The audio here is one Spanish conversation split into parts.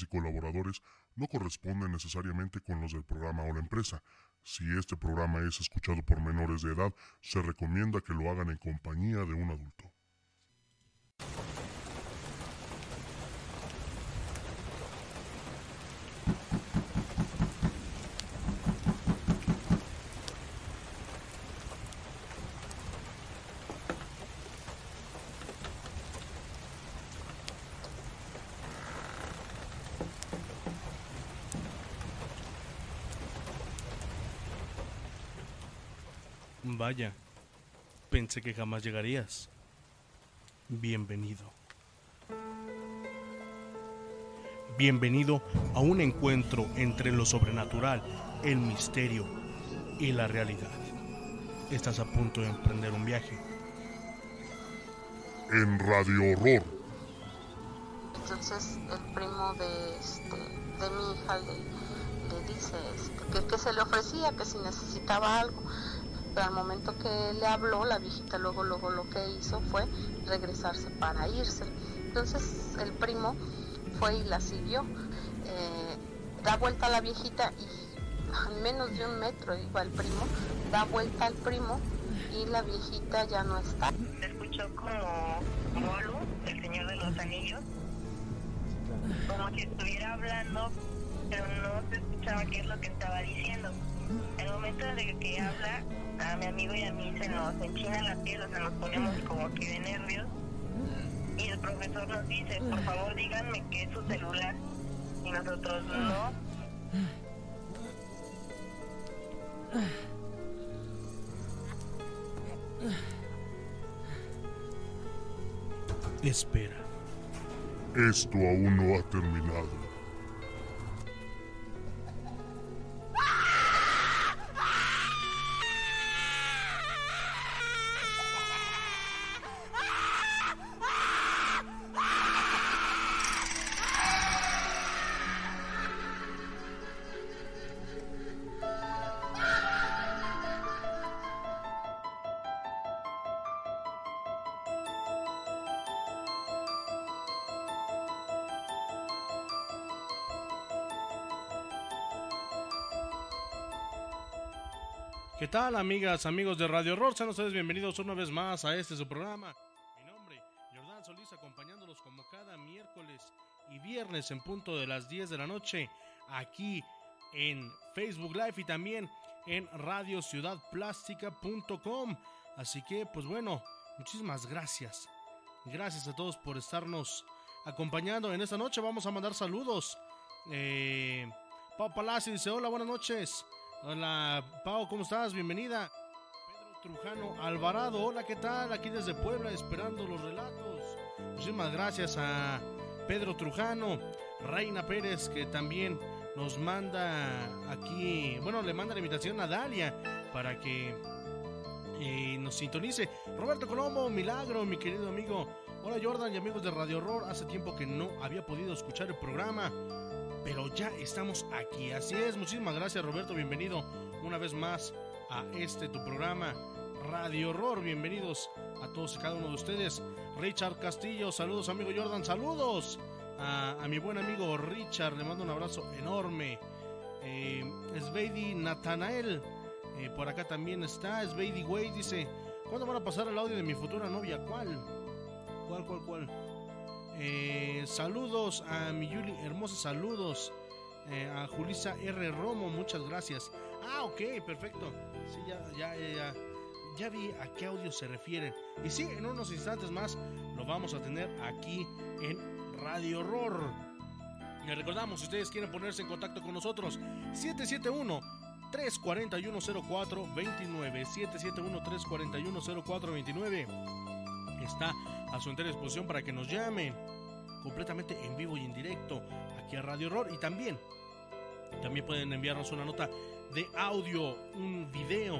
y colaboradores no corresponden necesariamente con los del programa o la empresa. Si este programa es escuchado por menores de edad, se recomienda que lo hagan en compañía de un adulto. Vaya, pensé que jamás llegarías. Bienvenido. Bienvenido a un encuentro entre lo sobrenatural, el misterio y la realidad. Estás a punto de emprender un viaje. En Radio Horror, Entonces el primo de, este, de mi hija le, le dice este, que, que se le ofrecía, que si necesitaba algo. Pero al momento que le habló, la viejita luego, luego lo que hizo fue regresarse para irse. Entonces el primo fue y la siguió. Eh, da vuelta a la viejita y a menos de un metro iba el primo, da vuelta al primo y la viejita ya no está. Se escuchó como Molu, el señor de los anillos, como si estuviera hablando, pero no se escuchaba qué es lo que estaba diciendo. En el momento de que habla, a mi amigo y a mí se nos enchina la piel, o sea, nos ponemos como que de nervios. Y el profesor nos dice, por favor díganme qué es su celular. Y nosotros no. Espera. esto aún no ha terminado. ¿Qué tal, amigas, amigos de Radio Horror? Sean ustedes bienvenidos una vez más a este su programa. Mi nombre, Jordán Solís, acompañándolos como cada miércoles y viernes en punto de las 10 de la noche, aquí en Facebook Live y también en radiociudadplástica.com. Así que, pues bueno, muchísimas gracias. Gracias a todos por estarnos acompañando en esta noche. Vamos a mandar saludos. Eh, Pau Palacio dice: Hola, buenas noches. Hola, Pau, ¿cómo estás? Bienvenida. Pedro Trujano Alvarado, hola, ¿qué tal? Aquí desde Puebla, esperando los relatos. Muchísimas gracias a Pedro Trujano, Reina Pérez, que también nos manda aquí, bueno, le manda la invitación a Dalia para que eh, nos sintonice. Roberto Colombo, milagro, mi querido amigo. Hola Jordan y amigos de Radio Horror. Hace tiempo que no había podido escuchar el programa pero ya estamos aquí. Así es, muchísimas gracias Roberto, bienvenido una vez más a este tu programa Radio Horror. Bienvenidos a todos y cada uno de ustedes. Richard Castillo, saludos amigo Jordan, saludos a, mi buen amigo Richard, le mando un abrazo enorme. Eh, Sveidi Natanael, eh, por acá también está. Sveidi Way dice, ¿cuándo van a pasar el audio de mi futura novia? ¿Cuál? ¿Cuál, cuál, cuál? Eh, saludos a mi Yuli, hermosos saludos. Eh, a Julisa R. Romo, muchas gracias. Ah, ok, perfecto. Sí, ya, ya, ya, ya vi a qué audio se refieren. Y sí, en unos instantes más lo vamos a tener aquí en Radio Horror. Les recordamos, si ustedes quieren ponerse en contacto con nosotros, 771 341 0429 771 341 0429 está a su entera disposición para que nos llamen completamente en vivo y en directo aquí a Radio Horror. Y también también pueden enviarnos una nota de audio, un video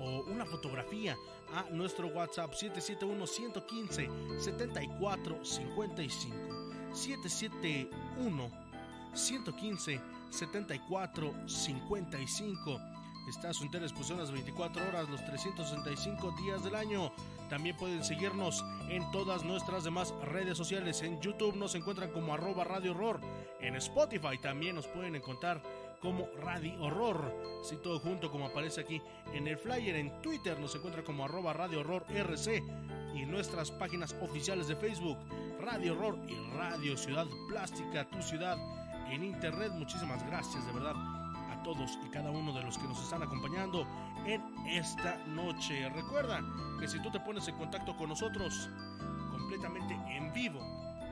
o una fotografía a nuestro WhatsApp 771 115 74 55 771 115 74 55 Está a su entera disposición las 24 horas, los 365 días del año. También pueden seguirnos en todas nuestras demás redes sociales. En YouTube nos encuentran como arroba Radio Horror. En Spotify también nos pueden encontrar como Radio Horror. Así todo junto como aparece aquí en el flyer. En Twitter nos encuentra como arroba Radio Horror RC. Y nuestras páginas oficiales de Facebook, Radio Horror y Radio Ciudad Plástica, tu ciudad en internet. Muchísimas gracias de verdad a todos y cada uno de los que nos están acompañando en esta noche. Recuerda que si tú te pones en contacto con nosotros completamente en vivo,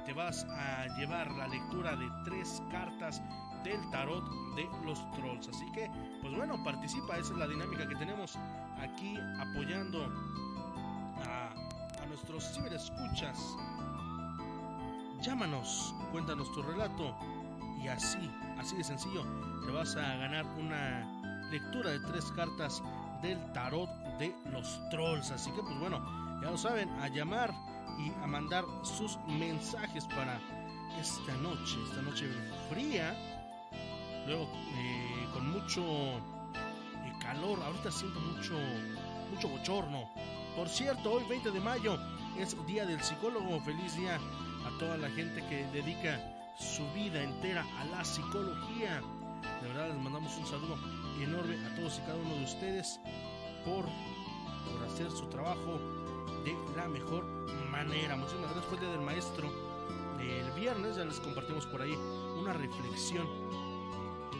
te vas a llevar la lectura de tres cartas del tarot de los trolls. Así que, pues bueno, participa, esa es la dinámica que tenemos aquí apoyando a, a nuestros ciberescuchas. Llámanos, cuéntanos tu relato y así, así de sencillo, te vas a ganar una lectura de tres cartas del tarot de los trolls. Así que pues bueno, ya lo saben, a llamar y a mandar sus mensajes para esta noche, esta noche fría, luego eh, con mucho eh, calor, ahorita siento mucho, mucho bochorno. Por cierto, hoy 20 de mayo es Día del Psicólogo, feliz día a toda la gente que dedica su vida entera a la psicología. De verdad les mandamos un saludo enorme a todos y cada uno de ustedes por, por hacer su trabajo de la mejor manera. Muchísimas gracias. Fue el día del maestro. El viernes ya les compartimos por ahí una reflexión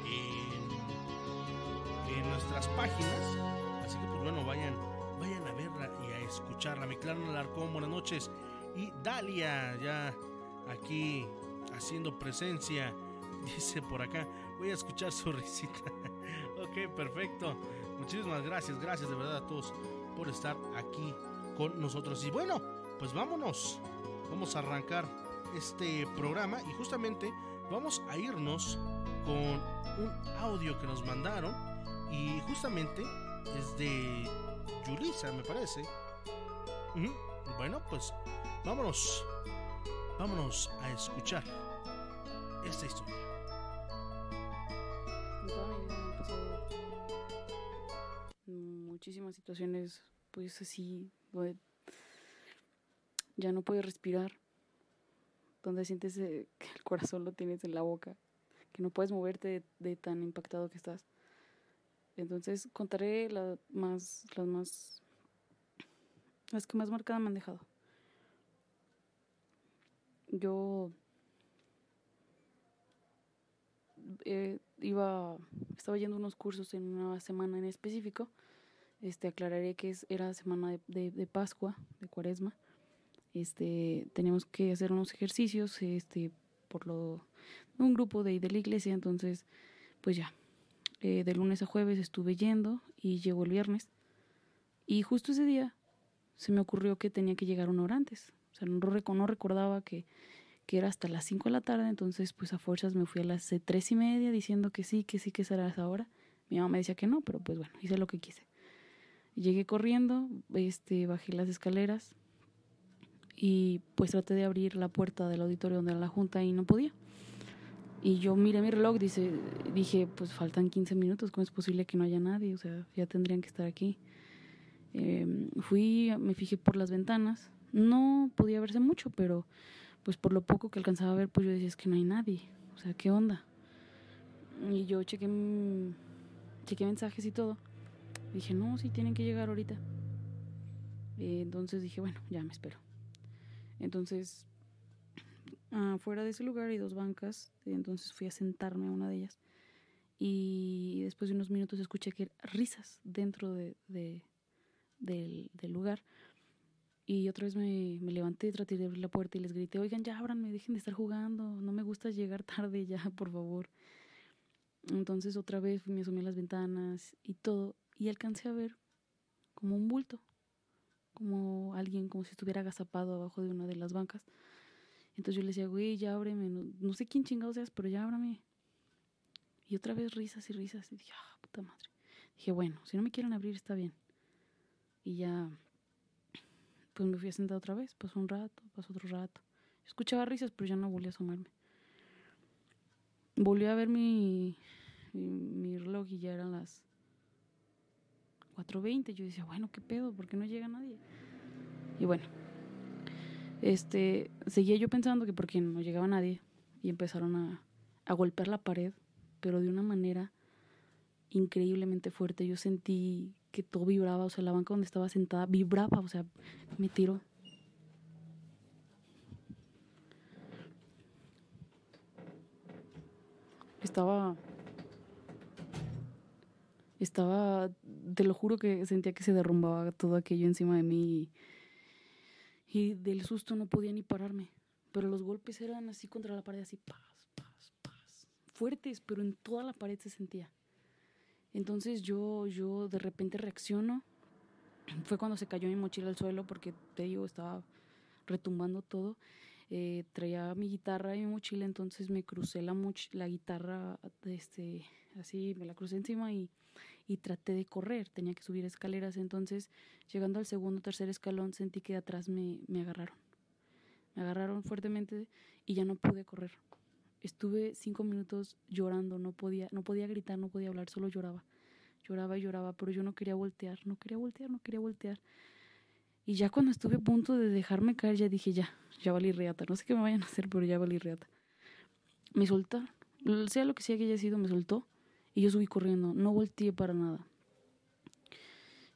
en, en nuestras páginas. Así que pues bueno, vayan, vayan a verla y a escucharla. Mi clan Alarcón, buenas noches. Y Dalia, ya aquí haciendo presencia. Dice por acá, voy a escuchar su risita. Ok, perfecto. Muchísimas gracias, gracias de verdad a todos por estar aquí con nosotros. Y bueno, pues vámonos. Vamos a arrancar este programa y justamente vamos a irnos con un audio que nos mandaron y justamente es de Yulisa, me parece. Bueno, pues vámonos. Vámonos a escuchar esta historia. Muchísimas situaciones, pues así, ya no puedes respirar, donde sientes eh, que el corazón lo tienes en la boca, que no puedes moverte de, tan impactado que estás. Entonces contaré la más, las más, las que más marcada me han dejado. Yo eh, iba, estaba yendo unos cursos en una semana en específico. Este, aclararé que es, era semana de, de, de Pascua, de Cuaresma. Este, teníamos que hacer unos ejercicios, este, por lo, un grupo de, de la iglesia, entonces, pues ya, eh, de lunes a jueves estuve yendo y llegó el viernes. Y justo ese día se me ocurrió que tenía que llegar una hora antes. O sea, no, no recordaba que, que era hasta las 5 de la tarde, entonces pues a fuerzas me fui a las eh, tres y media diciendo que sí, que sí, que será esa hora. Mi mamá me decía que no, pero pues bueno, hice lo que quise. Llegué corriendo, este, bajé las escaleras y pues traté de abrir la puerta del auditorio donde era la junta y no podía. Y yo miré mi reloj, dice, dije, pues faltan 15 minutos, ¿cómo es posible que no haya nadie? O sea, ya tendrían que estar aquí. Eh, fui, me fijé por las ventanas, no podía verse mucho, pero pues por lo poco que alcanzaba a ver, pues yo decía, es que no hay nadie, o sea, ¿qué onda? Y yo chequé, chequé mensajes y todo. Dije, no, sí, tienen que llegar ahorita. Eh, entonces dije, bueno, ya me espero. Entonces, afuera de ese lugar hay dos bancas, entonces fui a sentarme a una de ellas. Y después de unos minutos escuché que risas dentro de, de- del, del lugar. Y otra vez me, me levanté, traté de abrir la puerta y les grité, oigan, ya ábranme, dejen de estar jugando, no me gusta llegar tarde ya, por favor. Entonces otra vez me asomé a las ventanas y todo, y alcancé a ver como un bulto, como alguien, como si estuviera agazapado abajo de una de las bancas. Entonces yo le decía, güey, ya ábreme, no, sé quién chingados seas, pero ya ábrame. Y otra vez risas y risas, y dije, ah, puta madre. Dije, bueno, si no me quieren abrir está bien. Y ya, pues me fui a sentar otra vez, pasó un rato, pasó otro rato. Escuchaba risas, pero ya no volví a asomarme. Volví a ver mi, mi, mi reloj y ya eran las 4.20. Yo decía, bueno, ¿qué pedo? ¿Por qué no llega nadie? Y bueno, Este, seguía yo pensando que porque no llegaba nadie y empezaron a, a golpear la pared, pero de una manera increíblemente fuerte. Yo sentí que todo vibraba, o sea, la banca donde estaba sentada vibraba, o sea, me tiró. Estaba estaba, te lo juro que sentía que se derrumbaba todo aquello encima de mí y, del susto no podía ni pararme. Pero los golpes eran así contra la pared, así paz, paz, paz. Fuertes, pero en toda la pared se sentía. Entonces yo, yo de repente reacciono. Fue cuando se cayó mi mochila al suelo porque te digo, estaba retumbando todo. Eh, traía mi guitarra y mi mochila, entonces me crucé la, la guitarra, este, así me la crucé encima y, y traté de correr. Tenía que subir escaleras, entonces llegando al segundo o tercer escalón sentí que de atrás me, me agarraron. Me agarraron fuertemente y ya no pude correr. Estuve cinco minutos llorando, no podía, no podía gritar, no podía hablar, solo lloraba. Lloraba y lloraba, pero yo no quería voltear, no quería voltear, no quería voltear. Y ya cuando estuve a punto de dejarme caer, ya dije, ya, ya valí reata. No sé qué me vayan a hacer, pero ya valí reata. Me soltaron. Sea lo que sea que haya sido, me soltó. Y yo subí corriendo. No volteé para nada.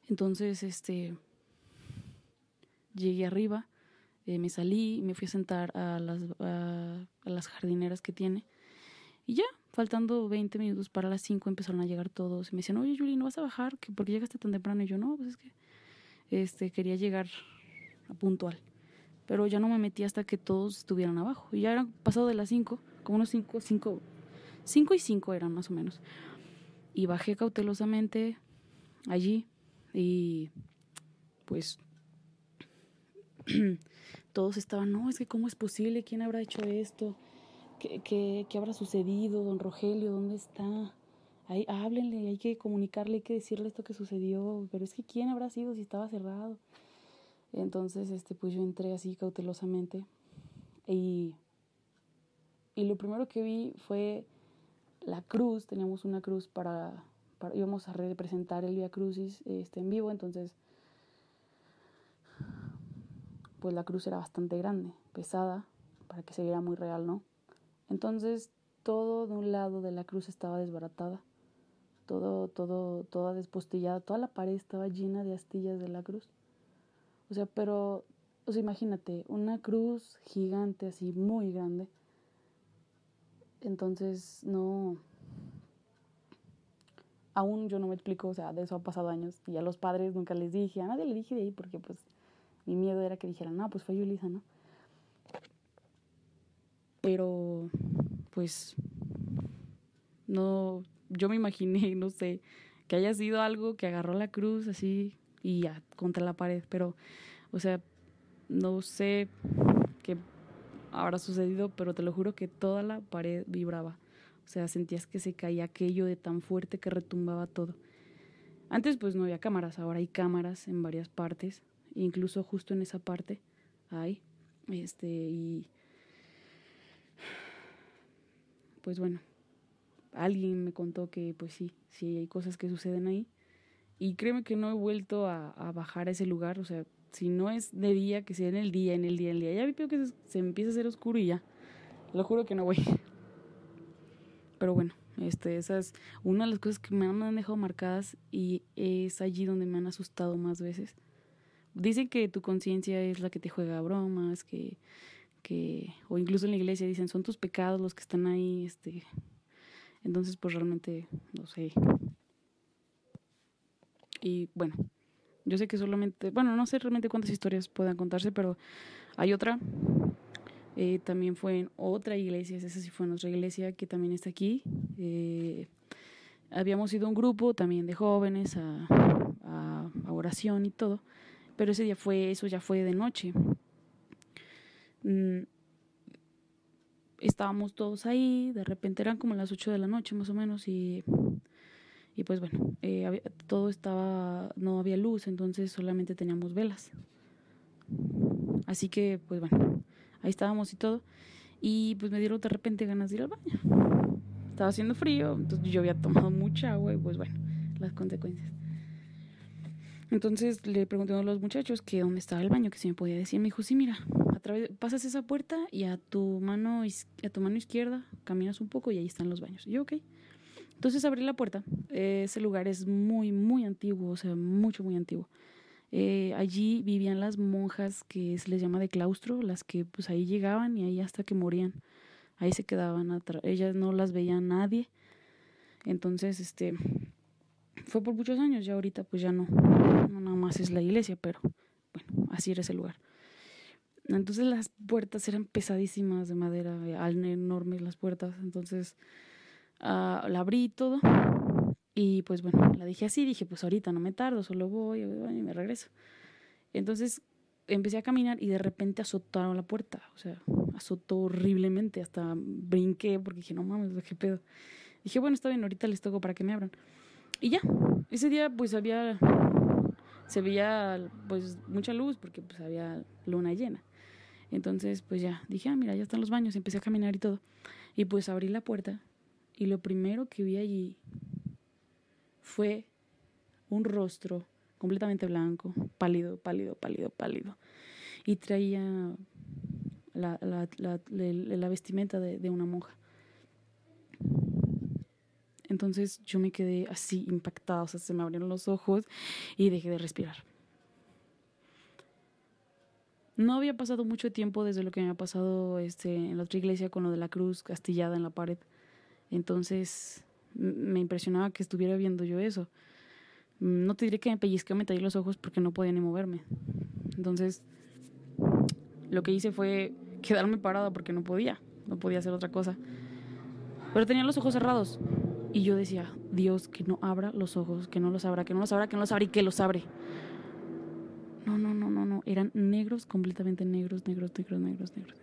Entonces, este. Llegué arriba. Eh, me salí, me fui a sentar a las, a, las jardineras que tiene. Y ya, faltando 20 minutos para las 5 empezaron a llegar todos. Y me decían, oye, Julie, ¿no vas a bajar? ¿Por qué llegaste tan temprano? Y yo, no, pues es que este, quería llegar a puntual. Pero ya no me metí hasta que todos estuvieran abajo. Y ya eran pasado de las 5, como unos 5, 5, 5 y 5 eran más o menos. Y bajé cautelosamente allí y pues todos estaban, no, es que cómo es posible, quién habrá hecho esto, ¿Qué, qué, qué habrá sucedido, don Rogelio, dónde está, Ahí, háblenle, hay que comunicarle, hay que decirle esto que sucedió, pero es que quién habrá sido si estaba cerrado. Entonces, este, pues yo entré así cautelosamente y, y lo primero que vi fue la cruz, teníamos una cruz para, para íbamos a representar el Via Crucis este, en vivo, entonces pues la cruz era bastante grande, pesada, para que se viera muy real, ¿no? Entonces todo de un lado de la cruz estaba desbaratada todo, todo, toda despostillada, toda la pared estaba llena de astillas de la cruz. O sea, pero, o sea, imagínate, una cruz gigante, así, muy grande. Entonces, no, aún yo no me explico, o sea, de eso ha pasado años. Y a los padres nunca les dije, a nadie le dije de ahí porque pues mi miedo era que dijeran, no, pues fue Yulisa, ¿no? Pero, pues, no, yo me imaginé, no sé, que haya sido algo que agarró la cruz así y ya contra la pared, pero, o sea, no sé habrá sucedido, pero te lo juro que toda la pared vibraba. O sea, sentías que se caía aquello de tan fuerte que retumbaba todo. Antes pues no había cámaras, ahora hay cámaras en varias partes, incluso justo en esa parte hay. Este, y pues bueno, alguien me contó que pues sí, sí hay cosas que suceden ahí. Y créeme que no he vuelto a, bajar a ese lugar, o sea, si no es de día, que sea en el día, en el día, en el día. Ya veo que se, empieza a hacer oscuro y ya. Lo juro que no voy. Pero bueno, este, esa es una de las cosas que me han dejado marcadas y es allí donde me han asustado más veces. Dicen que tu conciencia es la que te juega bromas, que, que, o incluso en la iglesia dicen, son tus pecados los que están ahí, este, entonces, pues realmente, no sé. Y bueno, yo sé que solamente, bueno, no sé realmente cuántas historias puedan contarse, pero hay otra. Eh, también fue en otra iglesia, esa sí fue en otra iglesia que también está aquí. Eh, habíamos ido un grupo también de jóvenes a, oración y todo, pero ese día fue, eso ya fue de noche. Mm, estábamos todos ahí, de repente eran como las 8 de la noche más o menos y, y pues bueno, eh, todo estaba, no había luz, entonces solamente teníamos velas. Así que pues bueno, ahí estábamos y todo y pues me dieron de repente ganas de ir al baño. Estaba haciendo frío, entonces yo había tomado mucha agua y pues bueno, las consecuencias. Entonces le pregunté a los muchachos que dónde estaba el baño, que si me podía decir. Me dijo, sí, mira, pasas esa puerta y a tu mano a tu mano izquierda caminas un poco y ahí están los baños. Y yo, ok. Entonces abrí la puerta. ese lugar es muy, muy antiguo, o sea, mucho, muy antiguo. Eh, allí vivían las monjas que se les llama de claustro, las que pues ahí llegaban y ahí hasta que morían. Ahí se quedaban, ellas no las veía nadie. Entonces, este, fue por muchos años, ya ahorita pues ya no, no nada más es la iglesia, pero bueno, así era ese lugar. Entonces las puertas eran pesadísimas de madera, enormes las puertas, entonces uh, la abrí todo y pues bueno, la dije así, dije pues ahorita no me tardo, solo voy y me regreso. Entonces empecé a caminar y de repente azotaron la puerta, o sea, azotó horriblemente, hasta brinqué porque dije, no mames, qué pedo. Dije, bueno, está bien, ahorita les toco para que me abran. Y ya, ese día pues había, se veía pues mucha luz porque pues había luna llena. Entonces pues ya, dije, ah, mira, ya están los baños, empecé a caminar y todo. Y pues abrí la puerta y lo primero que vi allí fue un rostro completamente blanco, pálido, pálido, pálido, pálido. Y traía la, vestimenta de, una monja. Entonces yo me quedé así impactada, o sea, se me abrieron los ojos y dejé de respirar. No había pasado mucho tiempo desde lo que me había pasado este, en la otra iglesia con lo de la cruz castillada en la pared. Entonces me impresionaba que estuviera viendo yo eso. No te diré que me pellizqué me tallé los ojos porque no podía ni moverme. Entonces, lo que hice fue quedarme parada porque no podía, no podía hacer otra cosa. Pero tenía los ojos cerrados. Y yo decía, Dios, que no abra los ojos, que no los abra, que no los abra, que no los abra y que los abre. No, no, no, no, no. Eran negros, completamente negros, negros, negros, negros, negros.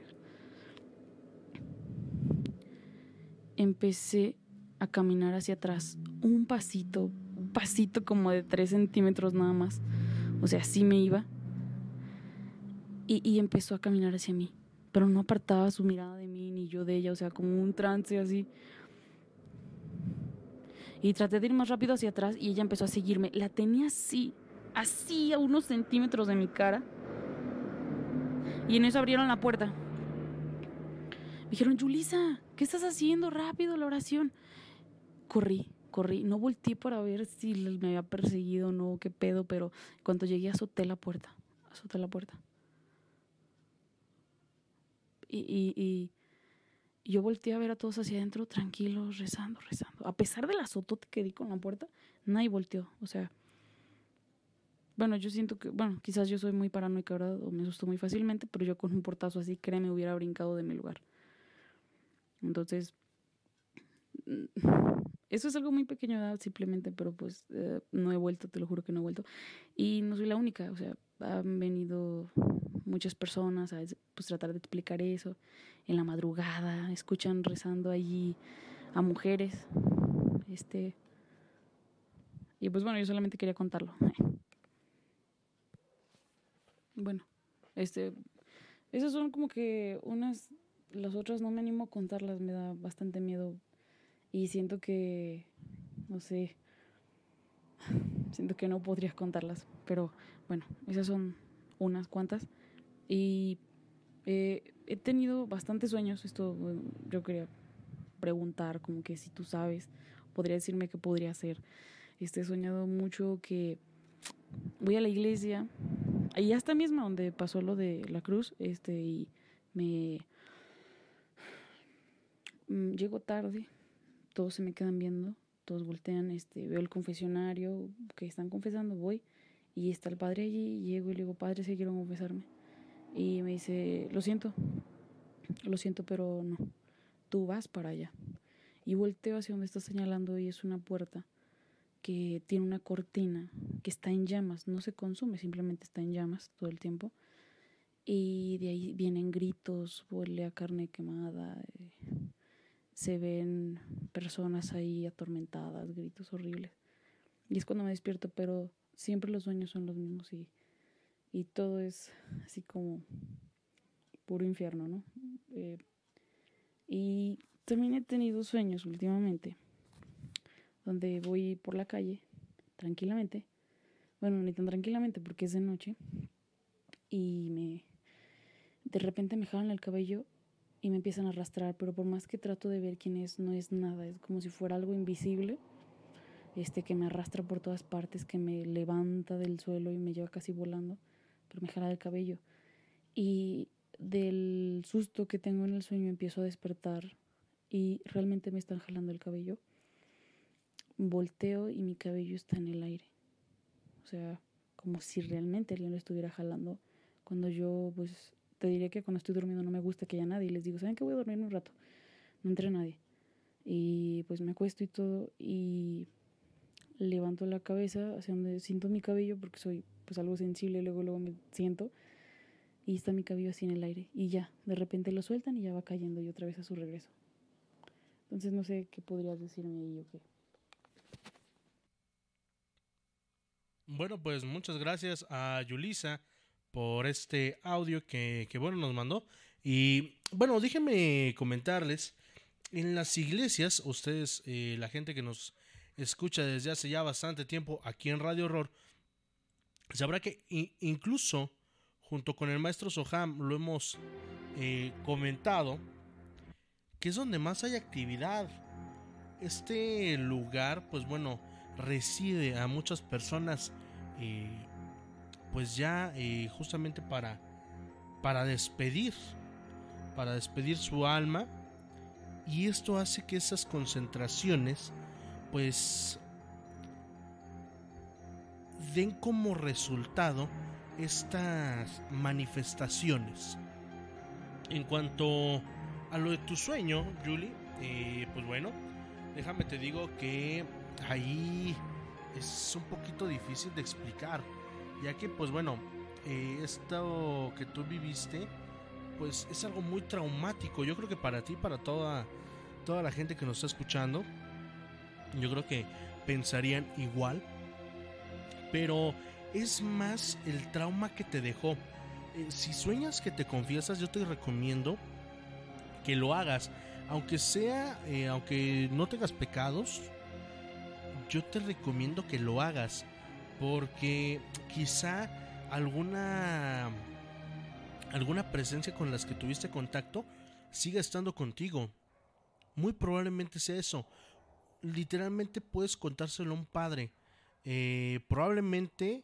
Empecé a caminar hacia atrás, un pasito, un pasito como de tres centímetros nada más. O sea, así me iba. Y, y empezó a caminar hacia mí, pero no apartaba su mirada de mí ni yo de ella, o sea, como un trance así. Y traté de ir más rápido hacia atrás y ella empezó a seguirme. La tenía así, así a unos centímetros de mi cara. Y en eso abrieron la puerta. Dijeron, Julisa, ¿qué estás haciendo? Rápido la oración corrí, corrí. No volteé para ver si me había perseguido o no, qué pedo, pero cuando llegué azoté la puerta, azoté la puerta. Y, y, y, yo volteé a ver a todos hacia adentro, tranquilos, rezando, rezando. A pesar del azotote que di con la puerta, nadie volteó. O sea, bueno, yo siento que, bueno, quizás yo soy muy paranoica, ¿verdad? O me asusto muy fácilmente, pero yo con un portazo así, créeme, hubiera brincado de mi lugar. Entonces, eso es algo muy pequeño, simplemente, pero pues eh, no he vuelto, te lo juro que no he vuelto. Y no soy la única, o sea, han venido muchas personas a pues, tratar de explicar eso. En la madrugada, escuchan rezando allí a mujeres. Este. Y pues bueno, yo solamente quería contarlo. Bueno, este. Esas son como que unas. Las otras no me animo a contarlas, me da bastante miedo y siento que, no sé, siento que no podrías contarlas, pero bueno, esas son unas cuantas. Y eh, he tenido bastantes sueños, esto yo quería preguntar, como que si tú sabes, podría decirme qué podría hacer. Este, he soñado mucho que voy a la iglesia, ahí hasta misma donde pasó lo de la cruz, este, y me llego tarde todos se me quedan viendo, todos voltean, este, veo el confesionario, que están confesando, voy, y está el padre allí, llego y le digo, padre, si quiero confesarme. Y me dice, lo siento, lo siento, pero no, tú vas para allá. Y volteo hacia donde está señalando y es una puerta que tiene una cortina que está en llamas, no se consume, simplemente está en llamas todo el tiempo. Y de ahí vienen gritos, huele a carne quemada, eh, se ven personas ahí atormentadas, gritos horribles. Y es cuando me despierto, pero siempre los sueños son los mismos y, y todo es así como puro infierno, ¿no? Eh, y también he tenido sueños últimamente, donde voy por la calle tranquilamente, bueno, ni tan tranquilamente porque es de noche, y me, De repente me jalan el cabello y me empiezan a arrastrar, pero por más que trato de ver quién es, no es nada, es como si fuera algo invisible, este que me arrastra por todas partes, que me levanta del suelo y me lleva casi volando, pero me jala el cabello. Y del susto que tengo en el sueño empiezo a despertar y realmente me están jalando el cabello. Volteo y mi cabello está en el aire. O sea, como si realmente alguien lo estuviera jalando. Cuando yo, pues, te diré que cuando estoy durmiendo no me gusta que haya nadie. Les digo, ¿saben que voy a dormir un rato? No entre nadie. Y pues me acuesto y todo y levanto la cabeza hacia donde siento mi cabello porque soy pues algo sensible, luego luego me siento y está mi cabello así en el aire y ya, de repente lo sueltan y ya va cayendo y otra vez a su regreso. Entonces no sé qué podrías decirme ahí o qué. Bueno, pues muchas gracias a Yulisa por este audio que, que, bueno nos mandó. Y bueno, déjenme comentarles, en las iglesias, ustedes, eh, la gente que nos escucha desde hace ya bastante tiempo aquí en Radio Horror, sabrá que incluso junto con el maestro Soham lo hemos eh, comentado, que es donde más hay actividad. Este lugar, pues bueno, reside a muchas personas, eh, pues ya eh, justamente para, para despedir, para despedir su alma. Y esto hace que esas concentraciones, pues, den como resultado estas manifestaciones. En cuanto a lo de tu sueño, Julie, eh, pues bueno, déjame te digo que ahí es un poquito difícil de explicar, ya que pues bueno, eh, esto que tú viviste, pues es algo muy traumático. Yo creo que para ti, para toda, toda la gente que nos está escuchando, yo creo que pensarían igual. Pero es más el trauma que te dejó. Eh, si sueñas que te confiesas, yo te recomiendo que lo hagas. Aunque sea, eh, aunque no tengas pecados, yo te recomiendo que lo hagas. Porque quizá alguna alguna presencia con las que tuviste contacto siga estando contigo. Muy probablemente sea eso. Literalmente puedes contárselo a un padre. Eh, probablemente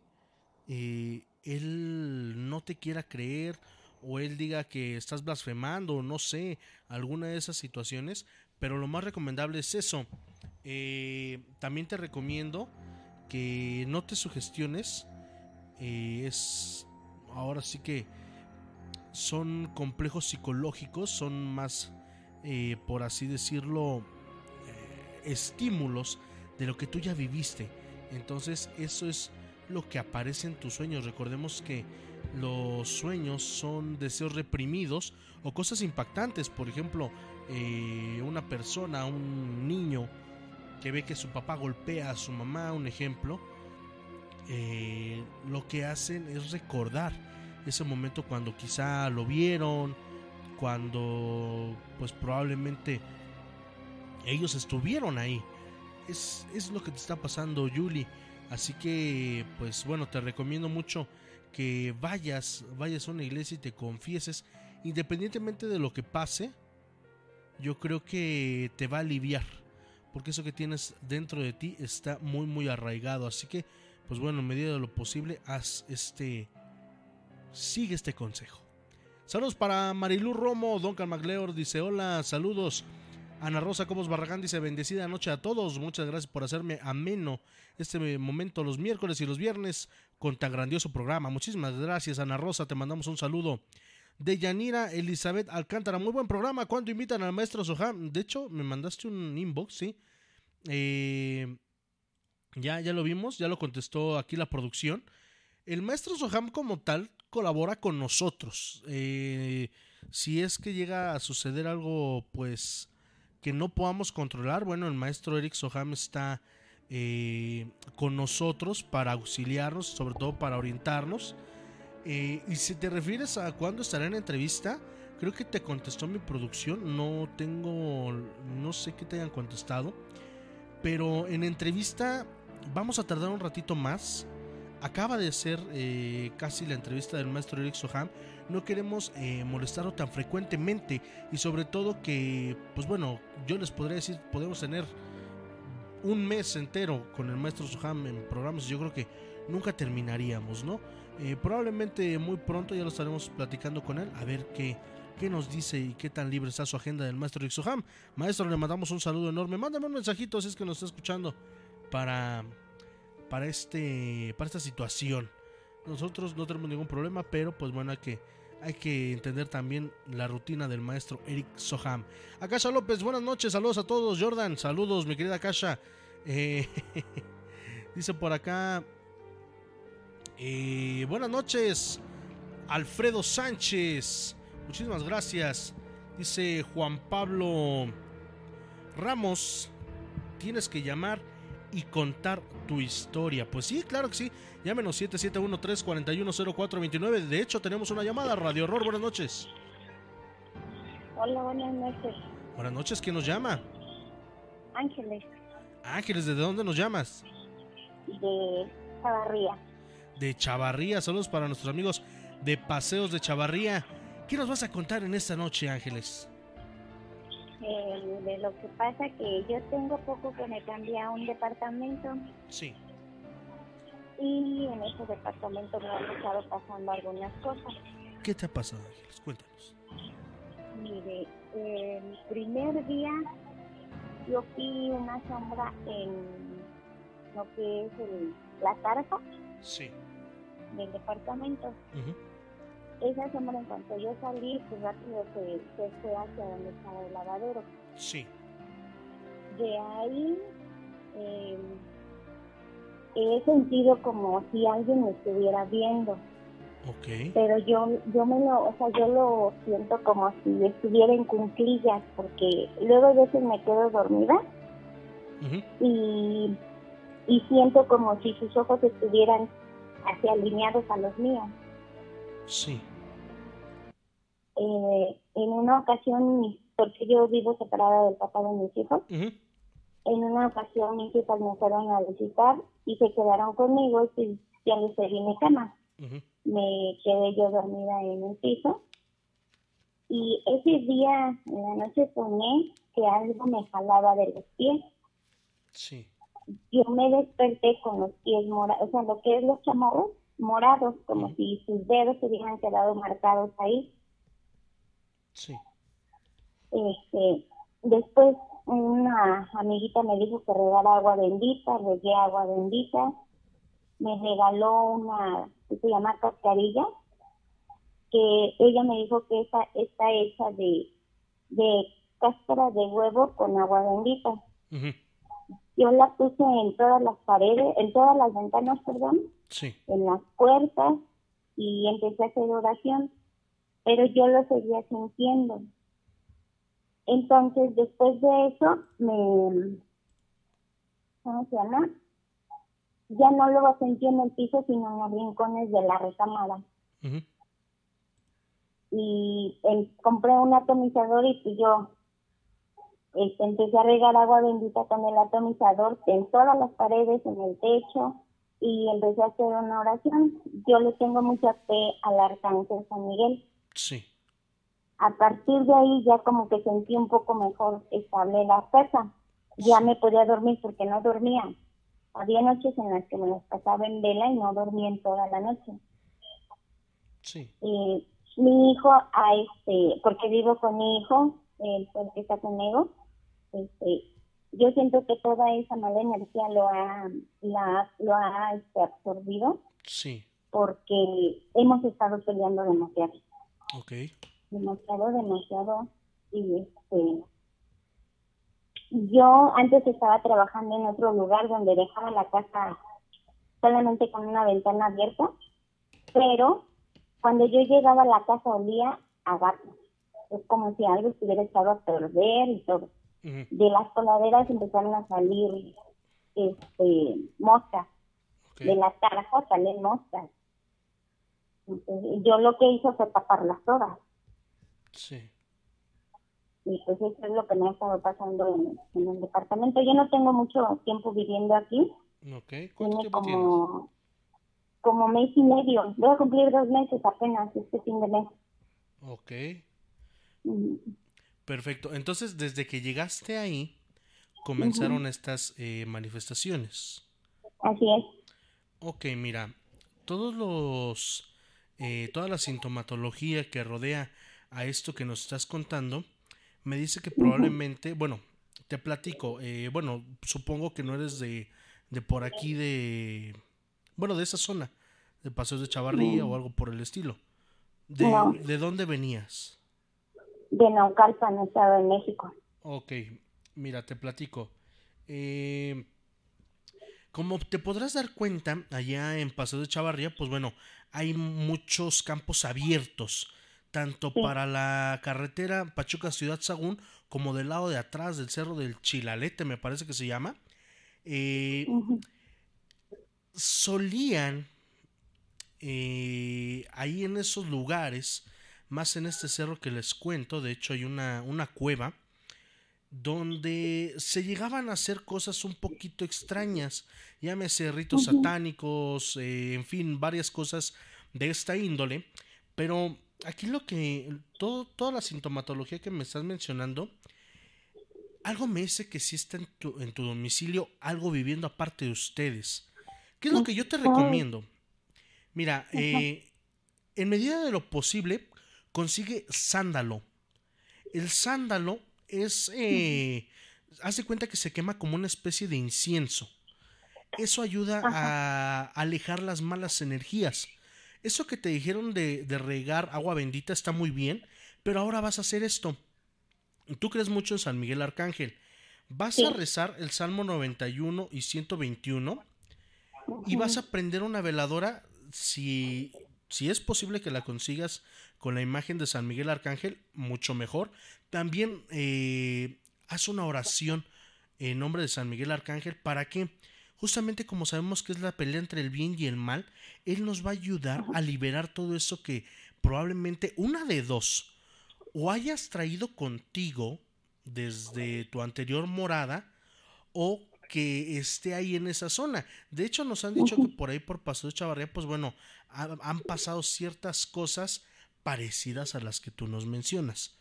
eh, él no te quiera creer o él diga que estás blasfemando, no sé, alguna de esas situaciones, pero lo más recomendable es eso. Eh, también te recomiendo que no te sugestiones. Eh, es ahora sí que son complejos psicológicos, son más, por así decirlo, estímulos de lo que tú ya viviste. Entonces eso es lo que aparece en tus sueños. Recordemos que los sueños son deseos reprimidos o cosas impactantes. Por ejemplo, eh, una persona, un niño que ve que su papá golpea a su mamá, un ejemplo, eh, lo que hacen es recordar ese momento cuando quizá lo vieron, cuando pues probablemente ellos estuvieron ahí. Es, es lo que te está pasando, Julie. Así que, pues bueno, te recomiendo mucho que vayas, vayas a una iglesia y te confieses, independientemente de lo que pase, yo creo que te va a aliviar, porque eso que tienes dentro de ti está muy, muy arraigado. Así que, pues bueno, en medida de lo posible, haz este, sigue este consejo. Saludos para Marilu Romo, Don MacLeod dice hola, saludos. Ana Rosa Cobos Barragán dice bendecida noche a todos. Muchas gracias por hacerme ameno este momento los miércoles y los viernes con tan grandioso programa. Muchísimas gracias Ana Rosa, te mandamos un saludo. De Yanira Elizabeth Alcántara, muy buen programa. ¿Cuándo invitan al maestro Soham? De hecho, me mandaste un inbox, sí. Eh, ya, ya lo vimos, ya lo contestó aquí la producción. El maestro Soham como tal colabora con nosotros. Eh, si es que llega a suceder algo, pues que no podamos controlar, bueno, el maestro Eric Soham está eh, con nosotros para auxiliarnos, sobre todo para orientarnos. Eh, y si te refieres a cuándo estará en entrevista, creo que te contestó mi producción, no tengo, no sé qué te hayan contestado, pero en entrevista vamos a tardar un ratito más. Acaba de ser eh, casi la entrevista del maestro Eric Soham. no queremos eh, molestarlo tan frecuentemente y sobre todo que, pues bueno, yo les podría decir, podemos tener un mes entero con el maestro Soham en programas, yo creo que nunca terminaríamos, ¿no? Eh, probablemente muy pronto ya lo estaremos platicando con él, a ver qué, qué nos dice y qué tan libre está su agenda del maestro Ixoham. Maestro, le mandamos un saludo enorme. Mándame un mensajito si es que nos está escuchando para, para, este, para esta situación. Nosotros no tenemos ningún problema, pero pues bueno, hay que, hay que entender también la rutina del maestro Eric Soham. Akasha López, buenas noches, saludos a todos. Jordan, saludos, mi querida Akasha. Eh, dice por acá, eh, buenas noches, Alfredo Sánchez. Muchísimas gracias. Dice Juan Pablo Ramos, tienes que llamar y contar tu historia. Pues sí, claro que sí. Llámenos 7713-410429. De hecho, tenemos una llamada. Radio Horror, buenas noches. Hola, buenas noches. Buenas noches, ¿quién nos llama? Ángeles, Ángeles, ¿desde dónde nos llamas? de Chavarría. De Chavarría. Saludos para nuestros amigos de Paseos de Chavarría. ¿Qué nos vas a contar en esta noche, Ángeles? Eh, de lo que pasa que yo tengo poco que me cambié a un departamento Sí. y en ese departamento me han estado pasando algunas cosas. ¿Qué te ha pasado, Ángeles? Cuéntanos. Mire, el primer día yo vi una sombra en lo que es el, la tarja Sí. Del departamento. Ujú. Esa sombra en cuanto yo salí, pues rápido se, se fue hacia donde estaba el lavadero. Sí. De ahí eh, he sentido como si alguien me estuviera viendo, Ok. pero yo yo me lo, o sea, yo lo siento como si estuviera en cunclillas, porque luego a veces me quedo dormida y, y siento como si sus ojos estuvieran así alineados a los míos. Sí. Eh, en una ocasión, porque yo vivo separada del papá de mis hijos, Ujú. en una ocasión mis hijas me fueron a visitar y se quedaron conmigo y ya les pedí mi cama. Ujú. Me quedé yo dormida en el piso y ese día en la noche soñé que algo me jalaba de los pies. Sí. Yo me desperté con los pies morados, o sea, lo que es los chamorros morados, como si sus dedos se hubieran quedado marcados ahí. Sí. Este, después una amiguita me dijo que regara agua bendita, regué agua bendita, me regaló una que se llama cascarilla, que ella me dijo que esa está hecha de, de cáscara de huevo con agua bendita. Ujú. Yo la puse en todas las paredes, en todas las ventanas, perdón, Sí. en las puertas y empecé a hacer oración, pero yo lo seguía sintiendo. Entonces, después de eso, me, ¿cómo se llama? Ya no lo sentí en el piso, sino en los rincones de la recámara. Y eh, compré un atomizador y pues yo este, empecé a regar agua bendita con el atomizador en todas las paredes, en el techo, y empecé a hacer una oración. Yo le tengo mucha fe al arcángel San Miguel. Sí. A partir de ahí ya como que sentí un poco mejor estable la casa. Ya me podía dormir porque no dormía. Había noches en las que me las pasaba en vela y no dormía en toda la noche. Sí. Y mi hijo, a este, porque vivo con mi hijo, el, que está conmigo, este, yo siento que toda esa mala energía lo ha, la, lo ha este, absorbido Sí. porque hemos estado peleando demasiado, Ok. demasiado, demasiado. Y este, yo antes estaba trabajando en otro lugar donde dejaba la casa solamente con una ventana abierta, pero cuando yo llegaba a la casa olía a gatos. Es como si algo estuviera echado a perder y todo. De las coladeras empezaron a salir este, moscas. De la tarja salen moscas. Entonces, yo lo que hice fue taparlas todas. Sí. Y pues eso es lo que me ha estado pasando en, en el departamento. Yo no tengo mucho tiempo viviendo aquí. Ok. ¿Cuánto Tiene tiempo tienes? como como mes y medio. Voy a cumplir dos meses apenas este fin de mes. Ok. Perfecto. Entonces, desde que llegaste ahí, comenzaron estas eh, manifestaciones. Así es. Ok, mira, todos los, eh, toda la sintomatología que rodea a esto que nos estás contando, me dice que probablemente, bueno, te platico, eh, bueno, supongo que no eres de, de por aquí de, bueno, de esa zona, de Paseos de Chavarría o algo por el estilo. ¿De, No. ¿de dónde venías? De Naucalpan, Estado de México. Ok, mira, te platico. Eh, como te podrás dar cuenta, allá en Paseo de Chavarría, pues bueno, hay muchos campos abiertos, tanto Sí. para la carretera Pachuca Ciudad Sagún, como del lado de atrás del cerro del Chilalete, me parece que se llama. Eh, solían eh, ahí en esos lugares, más en este cerro que les cuento, de hecho hay una, una cueva, donde se llegaban a hacer cosas un poquito extrañas, llámese ritos satánicos, eh, en fin, varias cosas de esta índole, pero aquí lo que, todo, toda la sintomatología que me estás mencionando, algo me dice que sí está en tu, en tu domicilio algo viviendo aparte de ustedes. ¿Qué es lo que yo te recomiendo? Mira, eh, en medida de lo posible, consigue sándalo. El sándalo es, eh, haz de cuenta que se quema como una especie de incienso. Eso ayuda a alejar las malas energías. Eso que te dijeron de, de regar agua bendita está muy bien, pero ahora vas a hacer esto. Tú crees mucho en San Miguel Arcángel. Vas a rezar el Salmo 91 y 121 y vas a prender una veladora si, si es posible que la consigas con la imagen de San Miguel Arcángel, mucho mejor. También eh, haz una oración en nombre de San Miguel Arcángel para que, justamente como sabemos que es la pelea entre el bien y el mal, Él nos va a ayudar a liberar todo eso que probablemente una de dos, o hayas traído contigo desde tu anterior morada, o que esté ahí en esa zona. De hecho, nos han dicho que por ahí, por Paso de Chavarría, pues bueno, ha- han pasado ciertas cosas parecidas a las que tú nos mencionas.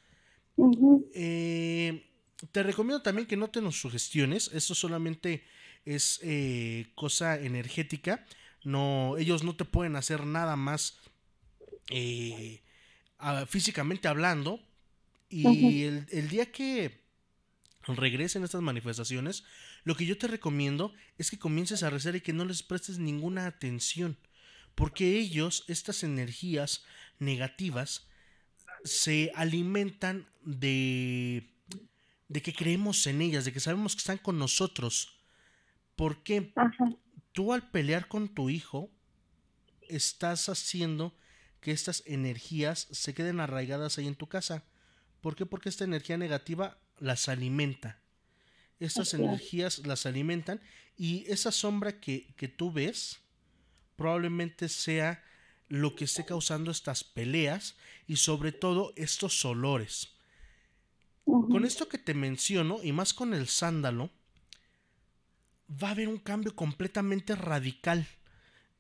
Eh, te recomiendo también que no te nos sugestiones. Esto solamente es eh, cosa energética. No, ellos no te pueden hacer nada más eh, físicamente hablando. Y el, el día que regresen estas manifestaciones, lo que yo te recomiendo es que comiences a rezar y que no les prestes ninguna atención. Porque ellos, estas energías negativas, se alimentan de, de que creemos en ellas, de que sabemos que están con nosotros. Porque Ajá. tú al pelear con tu hijo, estás haciendo que estas energías se queden arraigadas ahí en tu casa. ¿Por qué? Porque esta energía negativa las alimenta. Estas es. energías las alimentan y esa sombra que, que tú ves probablemente sea lo que esté causando estas peleas y sobre todo estos olores. Con esto que te menciono y más con el sándalo, va a haber un cambio completamente radical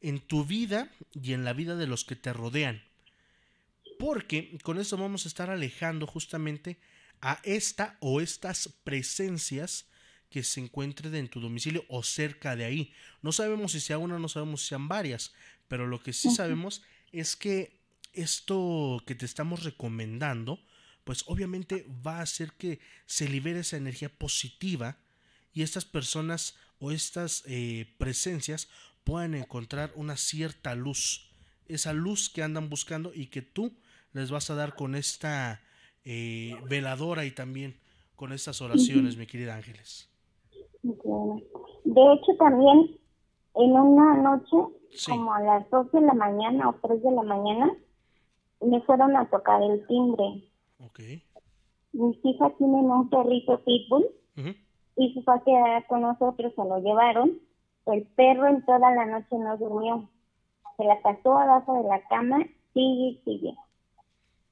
en tu vida y en la vida de los que te rodean. Porque con esto vamos a estar alejando justamente a esta o estas presencias que se encuentren en tu domicilio o cerca de ahí. No sabemos si sea una, no sabemos si sean varias, pero lo que sí sabemos es que esto que te estamos recomendando, pues obviamente va a hacer que se libere esa energía positiva y estas personas o estas eh, presencias puedan encontrar una cierta luz, esa luz que andan buscando y que tú les vas a dar con esta eh, veladora y también con estas oraciones, mi querida Ángeles. Bueno. De hecho, también en una noche, Sí. como a las 2 de la mañana o 3 de la mañana, me fueron a tocar el timbre. Ok. Mis hijas tienen un perrito pitbull Ujú. y se fue a quedar con nosotros, se lo llevaron. El perro en toda la noche no durmió. Se la pasó abajo de la cama, sigue y sigue.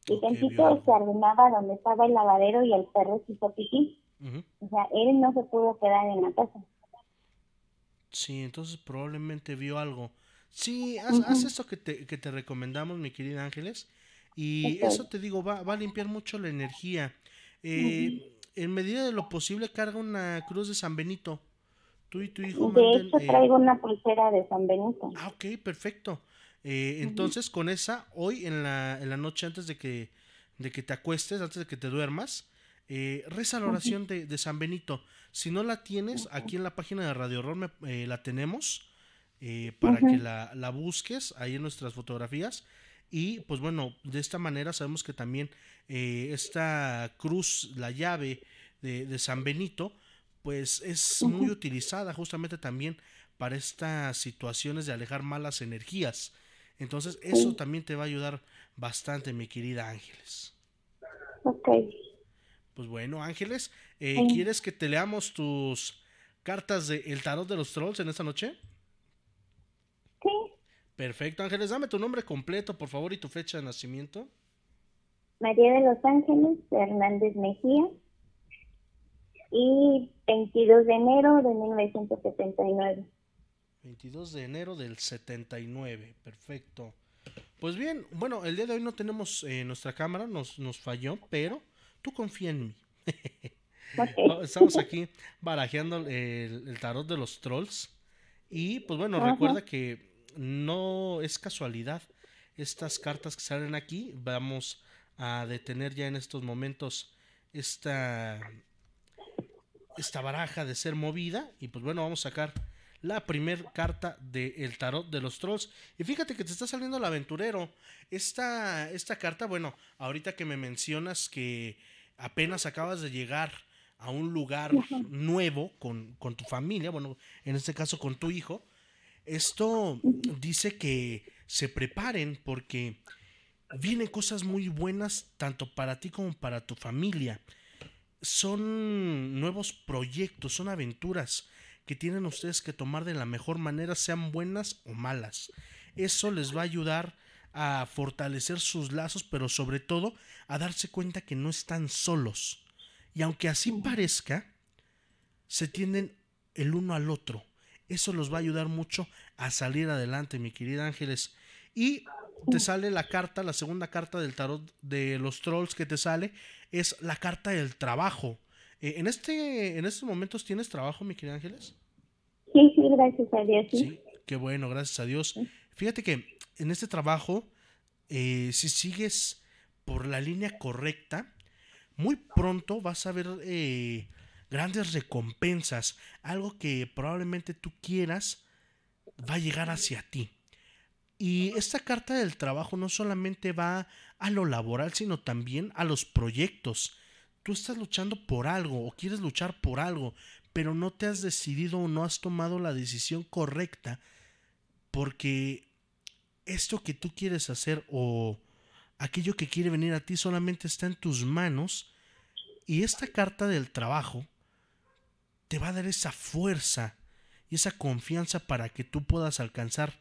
Y Ok, tantito se arrimaba donde estaba el lavadero y el perro se hizo pipí. Ujú. O sea, él no se pudo quedar en la casa. Sí, entonces probablemente vio algo. Sí, haz, haz eso que te, que te recomendamos, mi querida Ángeles. Y Ok. eso te digo, va, va a limpiar mucho la energía. Eh, En medida de lo posible, carga una cruz de San Benito. Tú y tu hijo De manden, hecho, eh, traigo una pulsera de San Benito. Ah, ok, perfecto. Eh, entonces, con esa, hoy en la, en la noche antes de que, de que te acuestes, antes de que te duermas, eh, reza la oración de, de San Benito. Si no la tienes, aquí en la página de Radio Horror me- eh, la tenemos eh, para que la, la busques ahí en nuestras fotografías. Y pues bueno, de esta manera sabemos que también eh, esta cruz, la llave de, de San Benito, pues es muy utilizada justamente también para estas situaciones de alejar malas energías. Entonces eso también te va a ayudar bastante, mi querida Ángeles. Ok. Pues bueno, Ángeles, eh, Sí. ¿quieres que te leamos tus cartas de El Tarot de los Trolls en esta noche? Sí. Perfecto, Ángeles, dame tu nombre completo, por favor, y tu fecha de nacimiento. María de los Ángeles Hernández Mejía. Y 22 de enero de 1979. 22 de enero del 79, perfecto. Pues bien, bueno, el día de hoy no tenemos eh, nuestra cámara, nos, nos falló, pero tú confía en mí. Ok. Estamos aquí barajeando el, el tarot de los trolls. Y pues bueno, Ajá. recuerda que no es casualidad estas cartas que salen aquí. Vamos a detener ya en estos momentos esta, esta baraja de ser movida. Y pues bueno, vamos a sacar la primer carta del tarot de los trolls. Y fíjate que te está saliendo el aventurero. Esta, esta carta, bueno, ahorita que me mencionas que apenas acabas de llegar a un lugar nuevo con, con tu familia, bueno, en este caso con tu hijo, esto dice que se preparen porque vienen cosas muy buenas tanto para ti como para tu familia. Son nuevos proyectos, son aventuras que tienen ustedes que tomar de la mejor manera, sean buenas o malas. Eso les va a ayudar a fortalecer sus lazos, pero sobre todo a darse cuenta que no están solos. Y aunque así parezca, se tienden el uno al otro. Eso los va a ayudar mucho a salir adelante, mi querida Ángeles. Y te sale la carta, la segunda carta del tarot de los trolls que te sale, es la carta del trabajo. Eh, en, este, en estos momentos tienes trabajo, mi querida Ángeles. Sí, sí, gracias a Dios. Sí. Sí, qué bueno, gracias a Dios. Fíjate que en este trabajo, eh, si sigues por la línea correcta, muy pronto vas a ver eh, grandes recompensas. Algo que probablemente tú quieras va a llegar hacia ti. Y esta carta del trabajo no solamente va a lo laboral, sino también a los proyectos. Tú estás luchando por algo o quieres luchar por algo, pero no te has decidido o no has tomado la decisión correcta porque esto que tú quieres hacer o aquello que quiere venir a ti solamente está en tus manos y esta carta del trabajo te va a dar esa fuerza y esa confianza para que tú puedas alcanzar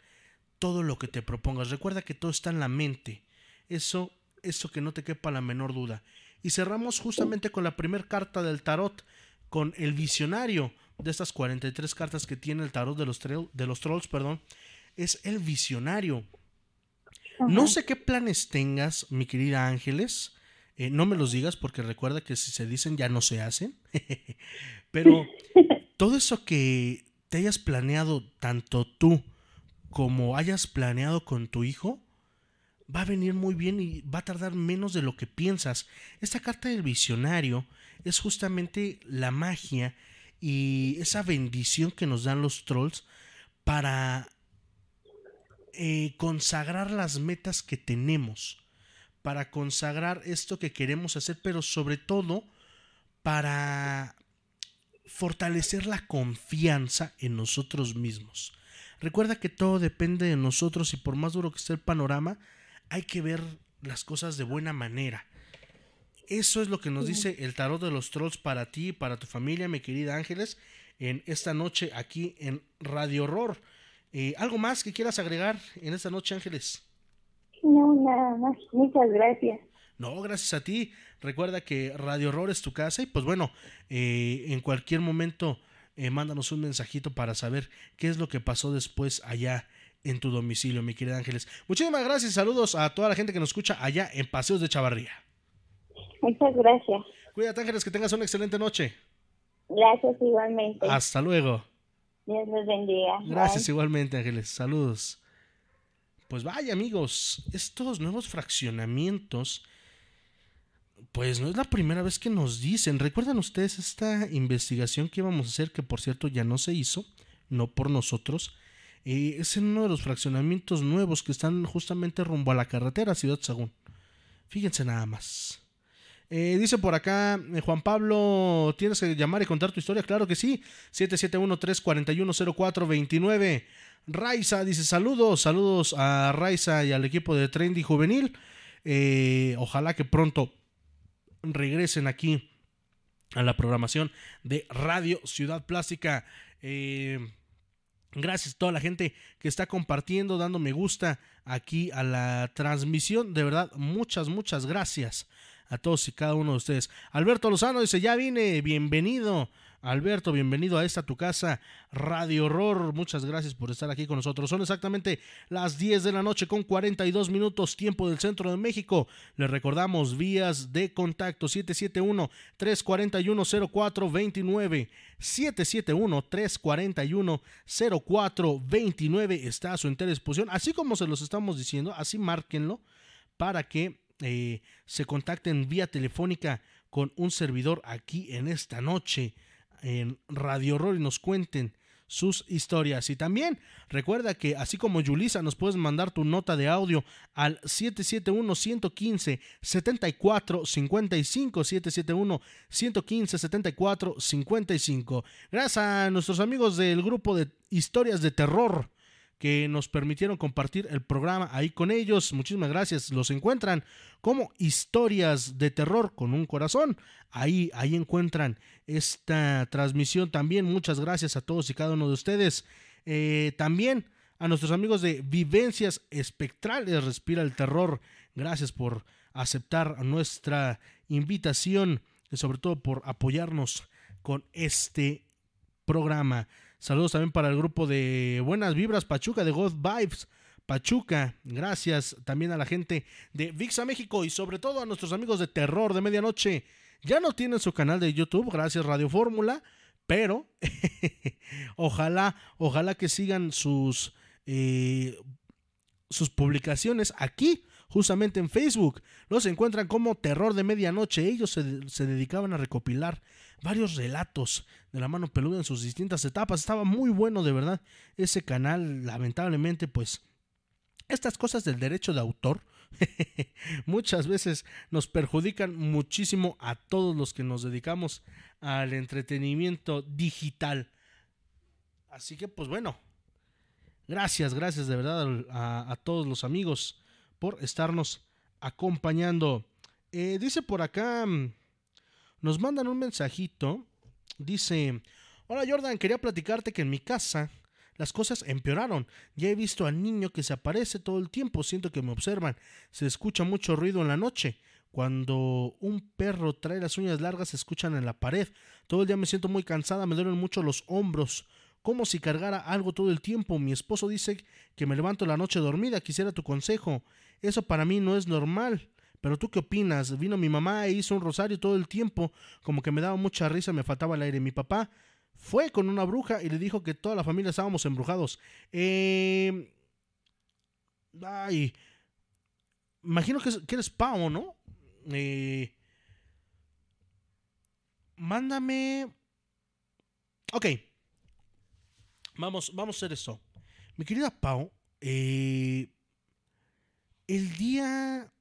todo lo que te propongas. Recuerda que todo está en la mente. Eso, eso que no te quepa la menor duda. Y cerramos justamente con la primera carta del tarot, con el visionario de estas 43 cartas que tiene el tarot de los, de los trolls, perdón, es el visionario. No sé qué planes tengas, mi querida Ángeles. eh, no me los digas porque recuerda que si se dicen ya no se hacen. Pero todo eso que te hayas planeado, tanto tú como hayas planeado con tu hijo, va a venir muy bien y va a tardar menos de lo que piensas. Esta carta del visionario es justamente la magia y esa bendición que nos dan los trolls para eh, consagrar las metas que tenemos, para consagrar esto que queremos hacer, pero sobre todo para fortalecer la confianza en nosotros mismos. Recuerda que todo depende de nosotros y por más duro que esté el panorama, hay que ver las cosas de buena manera. Eso es lo que nos dice el tarot de los trolls para ti y para tu familia, mi querida Ángeles, en esta noche aquí en Radio Horror. Eh, ¿Algo más que quieras agregar en esta noche, Ángeles? No, nada más. Muchas gracias. No, gracias a ti. Recuerda que Radio Horror es tu casa y pues bueno, eh, en cualquier momento eh, mándanos un mensajito para saber qué es lo que pasó después allá en tu domicilio, mi querida Ángeles. Muchísimas gracias y saludos a toda la gente que nos escucha allá en Paseos de Chavarría. Muchas gracias. Cuídate, Ángeles, que tengas una excelente noche. Gracias igualmente. Hasta luego. Dios les bendiga. Gracias igualmente, Ángeles. Saludos. Pues vaya, amigos, estos nuevos fraccionamientos, pues no es la primera vez que nos dicen. ¿Recuerdan ustedes esta investigación que íbamos a hacer, que por cierto ya no se hizo, no por nosotros? Eh, es en uno de los fraccionamientos nuevos que están justamente rumbo a la carretera Ciudad Sagún. Fíjense nada más. Eh, dice por acá eh, Juan Pablo, ¿tienes que llamar y contar tu historia? Claro que sí. 771-341-0429. Raiza dice saludos, saludos a Raiza y al equipo de Trendy Juvenil. Ojalá que pronto regresen aquí a la programación de Radio Ciudad Plástica. Gracias a toda la gente que está compartiendo, dando me gusta aquí a la transmisión. De verdad, muchas, muchas gracias a todos y cada uno de ustedes. Alberto Lozano dice, ya vine, bienvenido. Alberto, bienvenido a esta tu casa, Radio Horror. Muchas gracias por estar aquí con nosotros. Son exactamente las 10 de la noche con 42 minutos tiempo del centro de México. Les recordamos vías de contacto 771-341-0429. 771-341-0429 está a su entera disposición. Así como se los estamos diciendo, así márquenlo para que eh, se contacten vía telefónica con un servidor aquí en esta noche en Radio Horror y nos cuenten sus historias. Y también recuerda que así como Yulisa nos puedes mandar tu nota de audio al 771-115-7455, 771-115-7455. Gracias a nuestros amigos del grupo de historias de terror que nos permitieron compartir el programa ahí con ellos. Muchísimas gracias. Los encuentran como historias de terror con un corazón. Ahí, ahí encuentran esta transmisión también. Muchas gracias a todos y cada uno de ustedes. Eh, también a nuestros amigos de Vivencias Espectrales Respira el Terror. Gracias por aceptar nuestra invitación y sobre todo por apoyarnos con este programa. Saludos también para el grupo de Buenas Vibras Pachuca, de God Vibes Pachuca. Gracias también a la gente de VIXA México y sobre todo a nuestros amigos de Terror de Medianoche. Ya no tienen su canal de YouTube, gracias Radio Fórmula, pero ojalá, ojalá que sigan sus, eh, sus publicaciones aquí justamente en Facebook. Los encuentran como Terror de Medianoche. Ellos se, se, dedicaban a recopilar varios relatos de la mano peluda en sus distintas etapas. Estaba muy bueno, de verdad. Ese canal, lamentablemente, pues estas cosas del derecho de autor muchas veces nos perjudican muchísimo a todos los que nos dedicamos al entretenimiento digital. Así que, pues bueno, gracias, gracias de verdad a, todos los amigos por estarnos acompañando. Eh, dice por acá, mm, nos mandan un mensajito. Dice, hola Jordan, quería platicarte que en mi casa las cosas empeoraron. Ya he visto al niño que se aparece todo el tiempo, siento que me observan. Se escucha mucho ruido en la noche. Cuando un perro trae las uñas largas se escuchan en la pared. Todo el día me siento muy cansada, me duelen mucho los hombros como si cargara algo todo el tiempo. Mi esposo dice que me levanto la noche dormida. Quisiera tu consejo. Eso para mí no es normal. Pero tú qué opinas? Vino mi mamá e hizo un rosario todo el tiempo, como que me daba mucha risa, me faltaba el aire. Mi papá fue con una bruja y le dijo que toda la familia estábamos embrujados. Eh... Ay, imagino que, eres Pau, ¿no? Eh... Mándame. Ok, Vamos, vamos a hacer eso. Mi querida Pau, eh, el día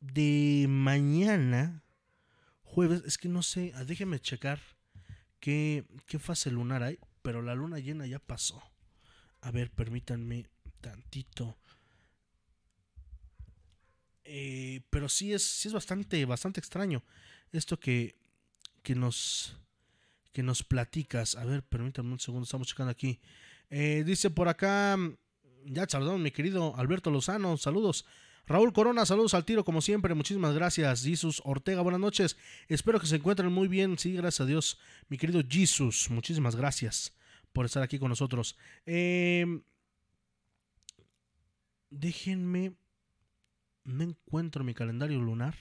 de mañana, jueves, es que no sé, ah, déjeme checar qué, qué fase lunar hay, pero la luna llena ya pasó. A ver, permítanme tantito. Eh, pero sí es, sí es bastante, bastante extraño esto que, que nos que nos platicas. A ver, permítanme un segundo, estamos checando aquí. Eh, dice por acá, ya saludamos, mi querido Alberto Lozano, saludos. Raúl Corona, saludos al tiro como siempre, muchísimas gracias. Jesus Ortega, buenas noches. Espero que se encuentren muy bien, sí, gracias a Dios. Mi querido Jesus, muchísimas gracias por estar aquí con nosotros. Eh, déjenme, no encuentro mi calendario lunar.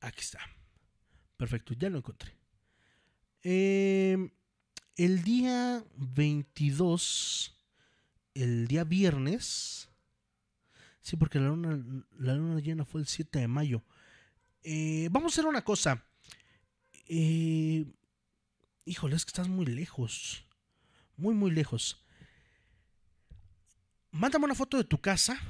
Aquí está. Perfecto, ya lo encontré. Em, el día 22, el día viernes. Sí, porque la luna, la luna llena fue el 7 de mayo. Eh, vamos a hacer una cosa. Eh, híjole, es que estás muy lejos. Muy, muy lejos. Mándame una foto de tu casa.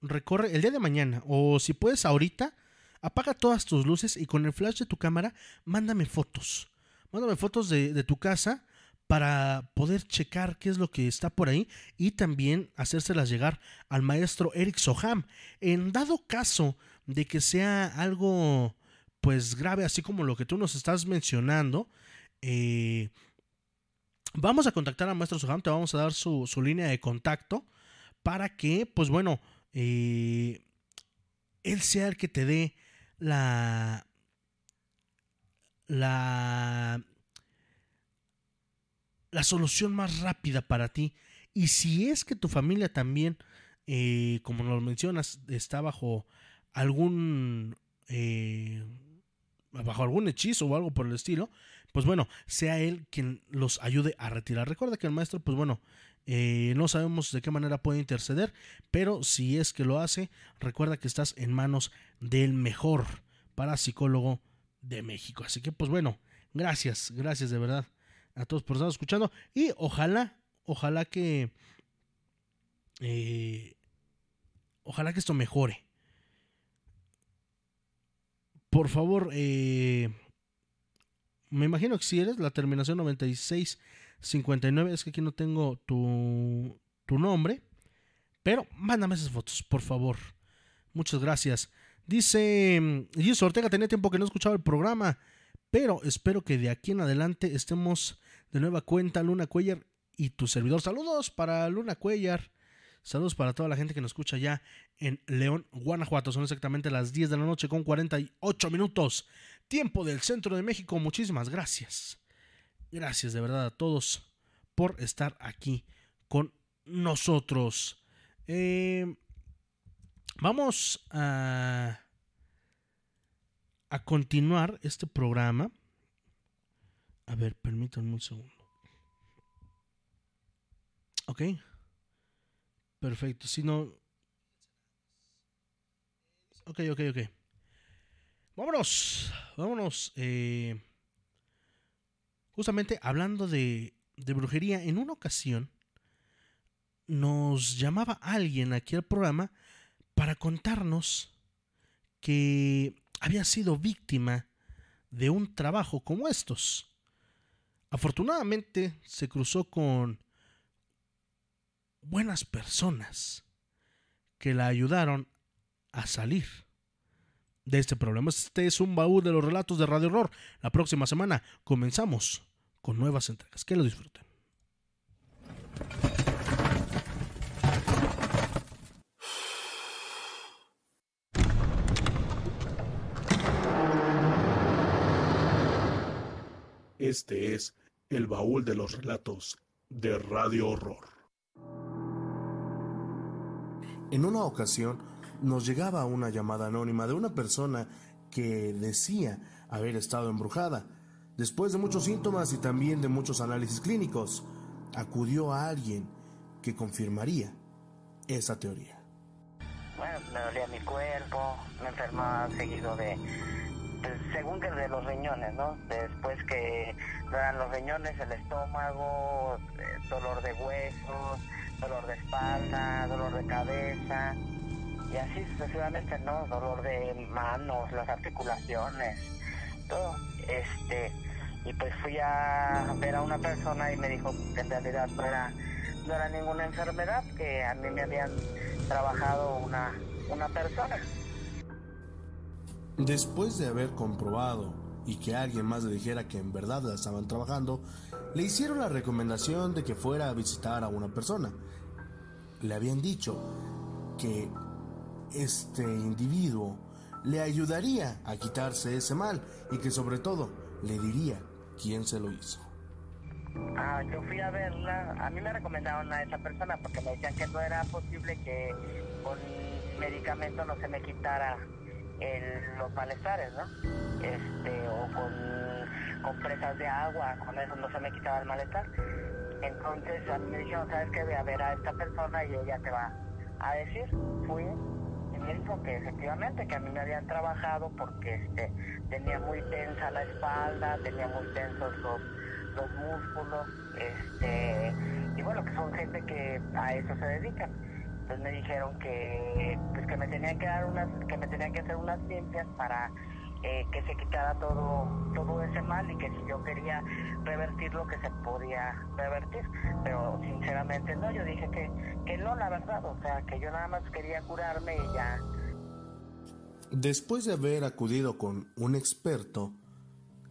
Recorre el día de mañana. O si puedes ahorita, apaga todas tus luces y con el flash de tu cámara, mándame fotos. Mándame fotos de, tu casa para poder checar qué es lo que está por ahí y también hacérselas llegar al maestro Eric Soham. En dado caso de que sea algo pues grave, así como lo que tú nos estás mencionando, eh, vamos a contactar al maestro Soham, te vamos a dar su, línea de contacto para que, pues bueno, eh, él sea el que te dé la, la, la solución más rápida para ti. Y si es que tu familia también, eh, como nos mencionas, está bajo algún eh, bajo algún hechizo o algo por el estilo, pues bueno, sea él quien los ayude a retirar. Recuerda que el maestro, pues bueno, eh, no sabemos de qué manera puede interceder, pero si es que lo hace, recuerda que estás en manos del mejor parapsicólogo de México. Así que, pues bueno, gracias, gracias de verdad a todos por estar escuchando y ojalá, ojalá que, eh, ojalá que esto mejore. Por favor, eh, me imagino que si eres la terminación 9659, es que aquí no tengo tu, tu nombre, pero mándame esas fotos, por favor. Muchas gracias. Dice Gis Ortega, tenía tiempo que no escuchaba el programa, pero espero que de aquí en adelante estemos de nueva cuenta, Luna Cuellar y tu servidor. Saludos para Luna Cuellar. Saludos para toda la gente que nos escucha ya en León, Guanajuato. Son exactamente las 10 de la noche con 48 minutos. Tiempo del centro de México. Muchísimas gracias. Gracias de verdad a todos por estar aquí con nosotros. Eh, Vamos a, a continuar este programa. A ver, permítanme un segundo. Ok. Perfecto. Si no. Ok, ok, ok. Vámonos. Vámonos. Eh, justamente hablando de, de brujería, en una ocasión nos llamaba alguien aquí al programa para contarnos que había sido víctima de un trabajo como estos. Afortunadamente se cruzó con buenas personas que la ayudaron a salir de este problema. Este es un baúl de los relatos de Radio Horror. La próxima semana comenzamos con nuevas entregas. Que lo disfruten. Este es el baúl de los relatos de Radio Horror. En una ocasión nos llegaba una llamada anónima de una persona que decía haber estado embrujada. Después de muchos síntomas y también de muchos análisis clínicos, acudió a alguien que confirmaría esa teoría. Bueno, me dolía mi cuerpo, me enfermaba seguido de según que de los riñones, ¿no? Después que dan los riñones, el estómago, eh, dolor de huesos, dolor de espalda, dolor de cabeza, y así sucesivamente, ¿no? Dolor de manos, las articulaciones, todo. Este, y pues fui a ver a una persona y me dijo que en realidad no era, no era ninguna enfermedad, que a mí me habían trabajado una, una persona. Después de haber comprobado y que alguien más le dijera que en verdad la estaban trabajando, le hicieron la recomendación de que fuera a visitar a una persona. Le habían dicho que este individuo le ayudaría a quitarse ese mal y que sobre todo le diría quién se lo hizo. Ah, yo fui a verla, a mí me recomendaron a esa persona porque me decían que no era posible que con medicamento no se me quitara el, los malestares, ¿no? Este, o con, con presas de agua, con eso no se me quitaba el malestar. Entonces a mí me dijeron, ¿sabes qué? Voy a ver a esta persona y ella te va a decir. Fui y me dijo que efectivamente que a mí me habían trabajado porque este, tenía muy tensa la espalda, tenía muy tensos los, los músculos, este, y bueno, que son gente que a eso se dedican. Entonces me dijeron que pues que me tenían que dar unas, que me tenían que hacer unas limpias para eh, que se quitara todo, todo ese mal y que si yo quería revertir lo que se podía revertir. Pero sinceramente no, yo dije que, que no, la verdad, o sea, que yo nada más quería curarme y ya. Después de haber acudido con un experto,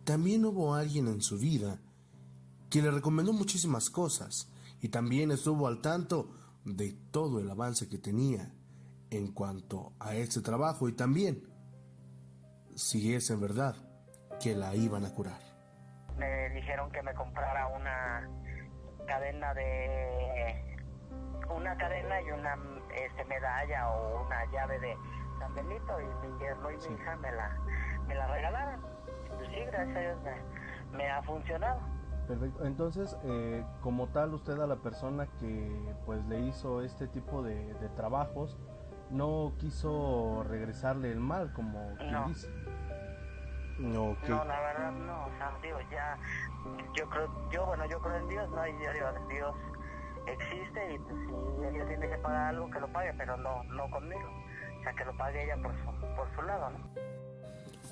también hubo alguien en su vida que le recomendó muchísimas cosas y también estuvo al tanto de todo el avance que tenía en cuanto a este trabajo y también si es en verdad que la iban a curar. Me dijeron que me comprara una cadena de una cadena y una este, medalla o una llave de San Benito y mi yerno y mi hija me la, me la regalaron. Pues sí, gracias a Dios me, me ha funcionado. Perfecto. Entonces, eh, como tal, usted a la persona que pues le hizo este tipo de, de trabajos no quiso regresarle el mal, como quien No. dice. No, la verdad no, o sea, digo, ya, yo creo, yo, bueno, yo creo en Dios, ¿no? Y yo digo, Dios existe y pues si ella tiene que pagar algo, que lo pague, pero no, no conmigo. O sea, que lo pague ella por su, por su lado, ¿no?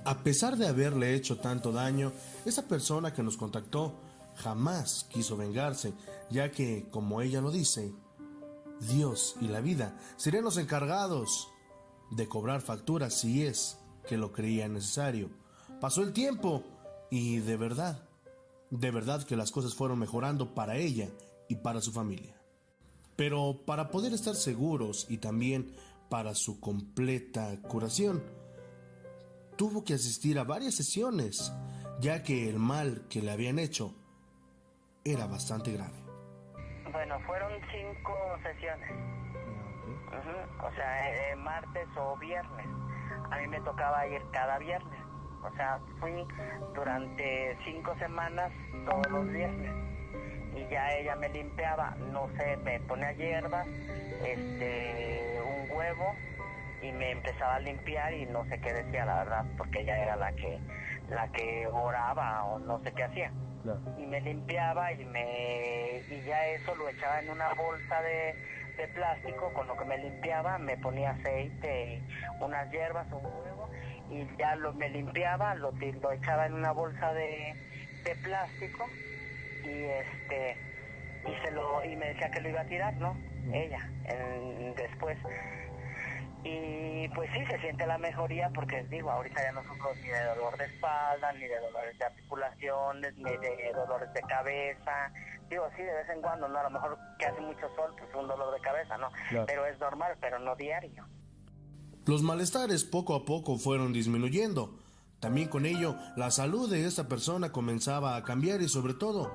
A pesar de haberle hecho tanto daño, esa persona que nos contactó jamás quiso vengarse, ya que, como ella lo dice, Dios y la vida serían los encargados de cobrar facturas si es que lo creía necesario. Pasó el tiempo y de verdad, de verdad que las cosas fueron mejorando para ella y para su familia. Pero para poder estar seguros y también para su completa curación, tuvo que asistir a varias sesiones, ya que el mal que le habían hecho era bastante grave. Bueno, fueron cinco sesiones. Ujú, O sea, eh, martes o viernes. A mí me tocaba ir cada viernes. O sea, fui durante cinco semanas todos los viernes. Y ya ella me limpiaba, no sé, me ponía hierbas, este, un huevo y me empezaba a limpiar y no sé qué decía la verdad, porque ella era la que, la que oraba o no sé qué hacía Claro. y me limpiaba y me y ya eso lo echaba en una bolsa de, de plástico con lo que me limpiaba me ponía aceite y unas hierbas un huevo y ya lo me limpiaba lo, lo echaba en una bolsa de, de plástico y este y se lo y me decía que lo iba a tirar no ella en- después y pues sí, se siente la mejoría porque digo, ahorita ya no sufro ni de dolor de espalda, ni de dolores de articulaciones, ni de dolores de cabeza. Digo, sí, de vez en cuando, ¿no? A lo mejor que hace mucho sol, pues un dolor de cabeza, ¿no? Claro. Pero es normal, pero no diario. Los malestares poco a poco fueron disminuyendo. También con ello, la salud de esta persona comenzaba a cambiar y sobre todo,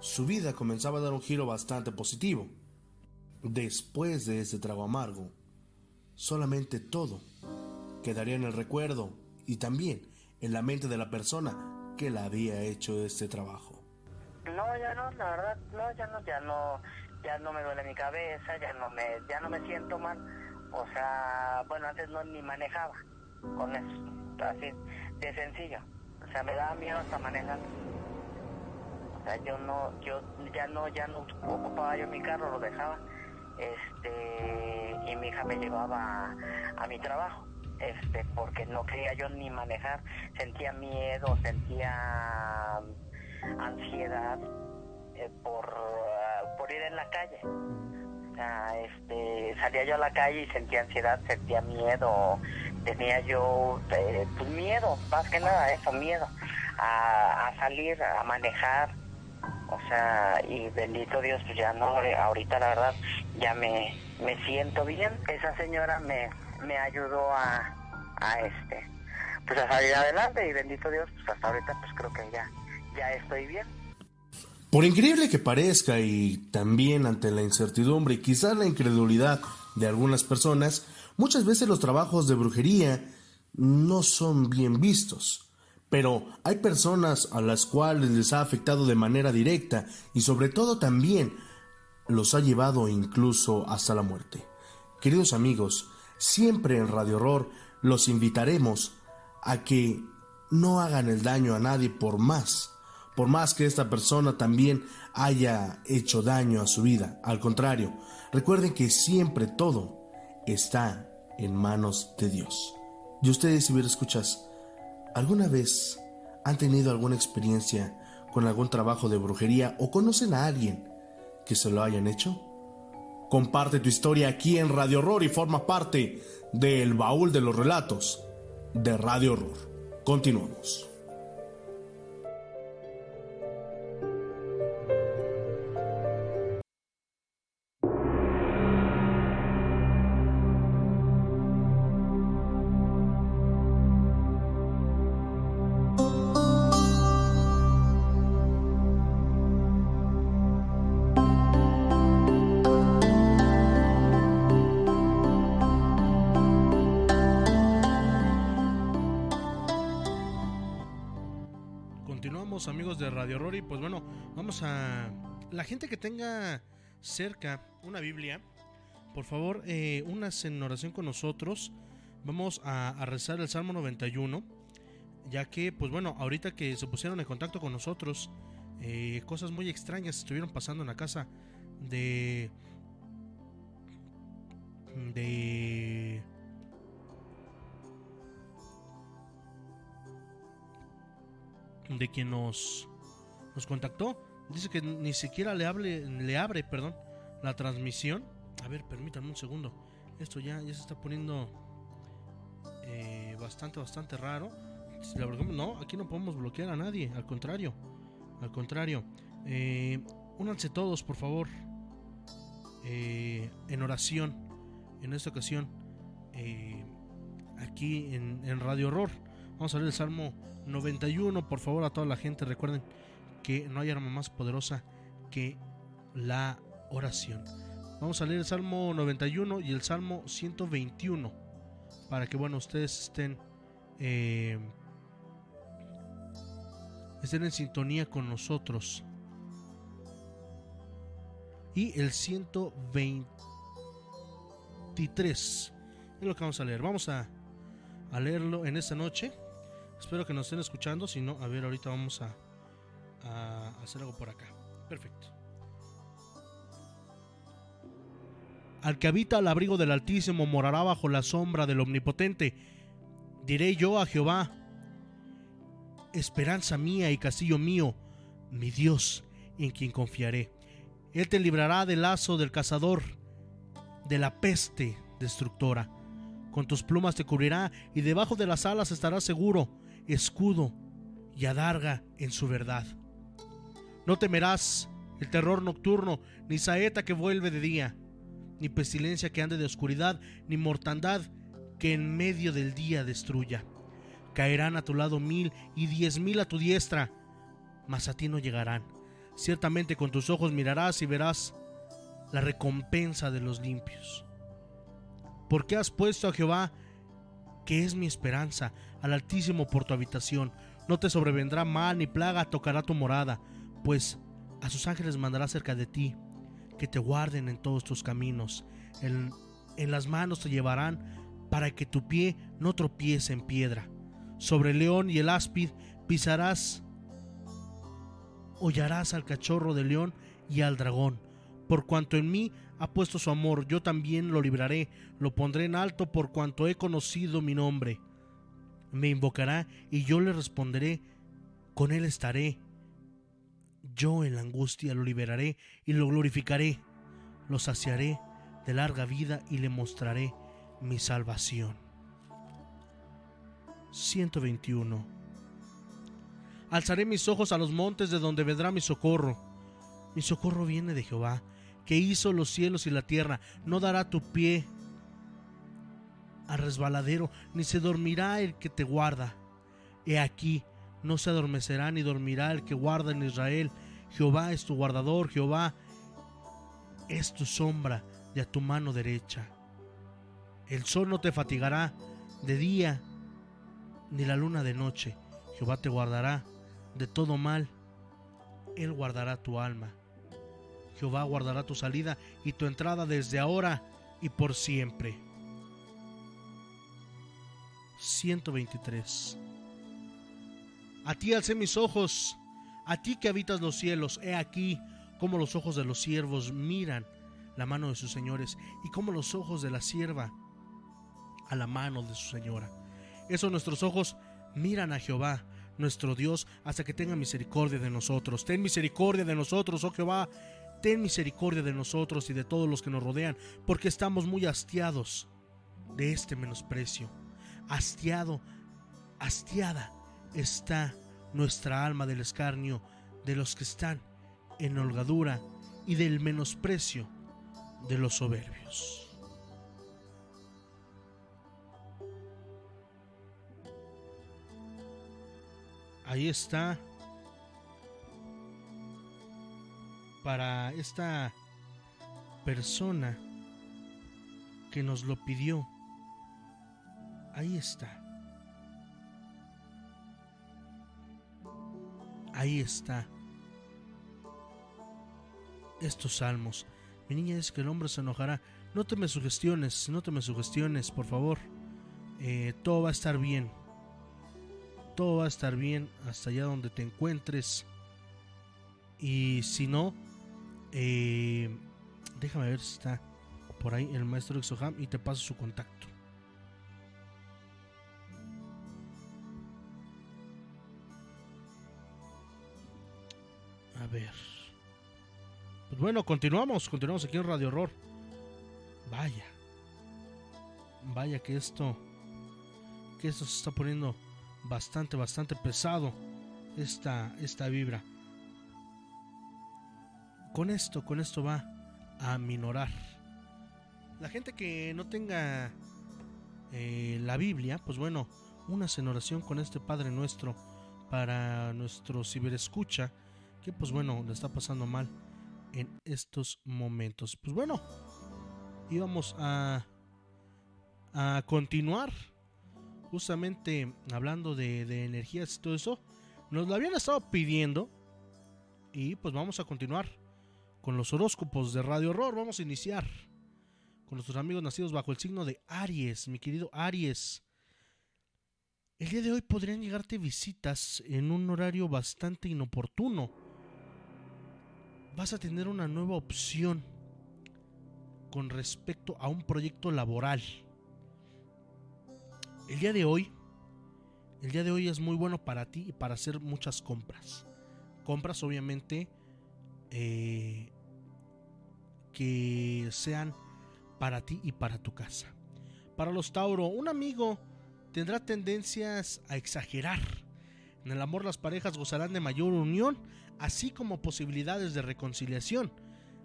su vida comenzaba a dar un giro bastante positivo. Después de este trago amargo, solamente todo quedaría en el recuerdo y también en la mente de la persona que la había hecho este trabajo. No, ya no, la verdad, no, ya no, ya no, ya no me duele mi cabeza, ya no me, ya no me siento mal. O sea, bueno, antes no ni manejaba con eso, así de sencillo. O sea, me daba miedo hasta manejar. O sea, yo no, yo ya no, ya no ocupaba yo mi carro, lo dejaba. Este, y mi hija me llevaba a, mi trabajo. Este, porque no quería yo ni manejar, sentía miedo, sentía ansiedad eh, por, ah, por ir en la calle. Este, salía yo a la calle y sentía ansiedad, sentía miedo, tenía yo eh, pues miedo, más que nada eso, miedo a, a salir, a manejar. O sea, y bendito Dios, pues ya no, eh, ahorita la verdad ya me, me siento bien. Esa señora me, me ayudó a, a este, pues a salir adelante y bendito Dios, pues hasta ahorita pues creo que ya, ya estoy bien. Por increíble que parezca y también ante la incertidumbre y quizás la incredulidad de algunas personas, muchas veces los trabajos de brujería no son bien vistos. Pero hay personas a las cuales les ha afectado de manera directa y sobre todo también los ha llevado incluso hasta la muerte. Queridos amigos, siempre en Radio Horror los invitaremos a que no hagan el daño a nadie por más, por más que esta persona también haya hecho daño a su vida. Al contrario, recuerden que siempre todo está en manos de Dios. Y ustedes, si bien escuchas, ¿alguna vez han tenido alguna experiencia con algún trabajo de brujería o conocen a alguien que se lo hayan hecho? Comparte tu historia aquí en Radio Horror y forma parte del baúl de los relatos de Radio Horror. Continuamos. La gente que tenga cerca una Biblia, por favor, eh, unas en oración con nosotros. Vamos a, rezar el Salmo 91, ya que, pues bueno, ahorita que se pusieron en contacto con nosotros, eh, cosas muy extrañas estuvieron pasando en la casa de... de de quien nos, nos contactó. Dice que ni siquiera le, hable, le abre perdón, la transmisión. A ver, permítanme un segundo. Esto ya, ya se está poniendo eh, bastante, bastante raro. no, aquí no podemos bloquear a nadie. Al contrario. Al contrario. Eh, únanse todos, por favor. Eh, en oración. En esta ocasión. Eh, aquí en, en Radio Horror. Vamos a leer el Salmo 91. Por favor, a toda la gente, recuerden que no hay arma más poderosa que la oración. Vamos a leer el Salmo 91 y el Salmo 121 para que, bueno, ustedes estén, eh, estén en sintonía con nosotros. Y el 123 es lo que vamos a leer. Vamos a, a leerlo en esta noche. Espero que nos estén escuchando. Si no, a ver, ahorita vamos a, hacer algo por acá. Perfecto. Al que habita al abrigo del Altísimo morará bajo la sombra del Omnipotente. Diré yo a Jehová, esperanza mía y castillo mío, mi Dios, en quien confiaré. Él te librará del lazo del cazador, de la peste destructora. Con tus plumas te cubrirá y debajo de las alas estarás seguro escudo y adarga en su verdad. No temerás el terror nocturno, ni saeta que vuelve de día, ni pestilencia que ande de oscuridad, ni mortandad que en medio del día destruya. Caerán a tu lado mil y diez mil a tu diestra, mas a ti no llegarán. Ciertamente con tus ojos mirarás y verás la recompensa de los limpios. Porque has puesto a Jehová que es mi esperanza, al Altísimo por tu habitación. No te sobrevendrá mal ni plaga tocará tu morada, pues a sus ángeles mandará cerca de ti, que te guarden en todos tus caminos. En, en las manos te llevarán para que tu pie no tropiece en piedra. Sobre el león y el áspid pisarás, hollarás al cachorro de león y al dragón. Por cuanto en mí ha puesto su amor, yo también lo libraré, lo pondré en alto por cuanto he conocido mi nombre. Me invocará y yo le responderé, con él estaré. Yo en la angustia lo liberaré y lo glorificaré, lo saciaré de larga vida y le mostraré mi salvación. 121. Alzaré mis ojos a los montes de donde vendrá mi socorro. Mi socorro viene de Jehová que hizo los cielos y la tierra, no dará tu pie a resbaladero, ni se dormirá el que te guarda. He aquí, no se adormecerá ni dormirá el que guarda en Israel. Jehová es tu guardador, Jehová es tu sombra de a tu mano derecha. El sol no te fatigará de día, ni la luna de noche. Jehová te guardará de todo mal. Él guardará tu alma. Jehová guardará tu salida y tu entrada desde ahora y por siempre. 123. A ti alcé mis ojos, a ti que habitas los cielos, he aquí como los ojos de los siervos miran la mano de sus señores y como los ojos de la sierva a la mano de su señora. Eso nuestros ojos miran a Jehová, nuestro Dios, hasta que tenga misericordia de nosotros. Ten misericordia de nosotros, oh Jehová, ten misericordia de nosotros y de todos los que nos rodean, porque estamos muy hastiados de este menosprecio. Hastiado, hastiada está nuestra alma del escarnio de los que están en holgadura y del menosprecio de los soberbios. Ahí está para esta persona que nos lo pidió. Ahí está. Ahí está. Estos salmos. Mi niña dice que el hombre se enojará. No te me sugestiones, no te me sugestiones, por favor. Eh, todo va a estar bien. Todo va a estar bien hasta allá donde te encuentres. Y si no, eh, déjame ver si está por ahí el maestro Exoham y te paso su contacto. Ver. Pues bueno, continuamos, continuamos aquí en Radio Horror. Vaya. Vaya que esto que esto se está poniendo bastante bastante pesado esta esta vibra. Con esto, con esto va a minorar. La gente que no tenga eh, la Biblia, pues bueno, una en oración con este Padre Nuestro para nuestro ciberescucha, que pues bueno, le está pasando mal en estos momentos. Pues bueno, íbamos a, a continuar justamente hablando de, de energías y todo eso. Nos lo habían estado pidiendo y pues vamos a continuar con los horóscopos de Radio Horror. Vamos a iniciar con nuestros amigos nacidos bajo el signo de Aries, mi querido Aries. El día de hoy podrían llegarte visitas en un horario bastante inoportuno. Vas a tener una nueva opción con respecto a un proyecto laboral. El día de hoy, el día de hoy es muy bueno para ti y para hacer muchas compras. Compras obviamente eh, que sean para ti y para tu casa. Para los Tauro, un amigo tendrá tendencias a exagerar. En el amor las parejas gozarán de mayor unión, así como posibilidades de reconciliación.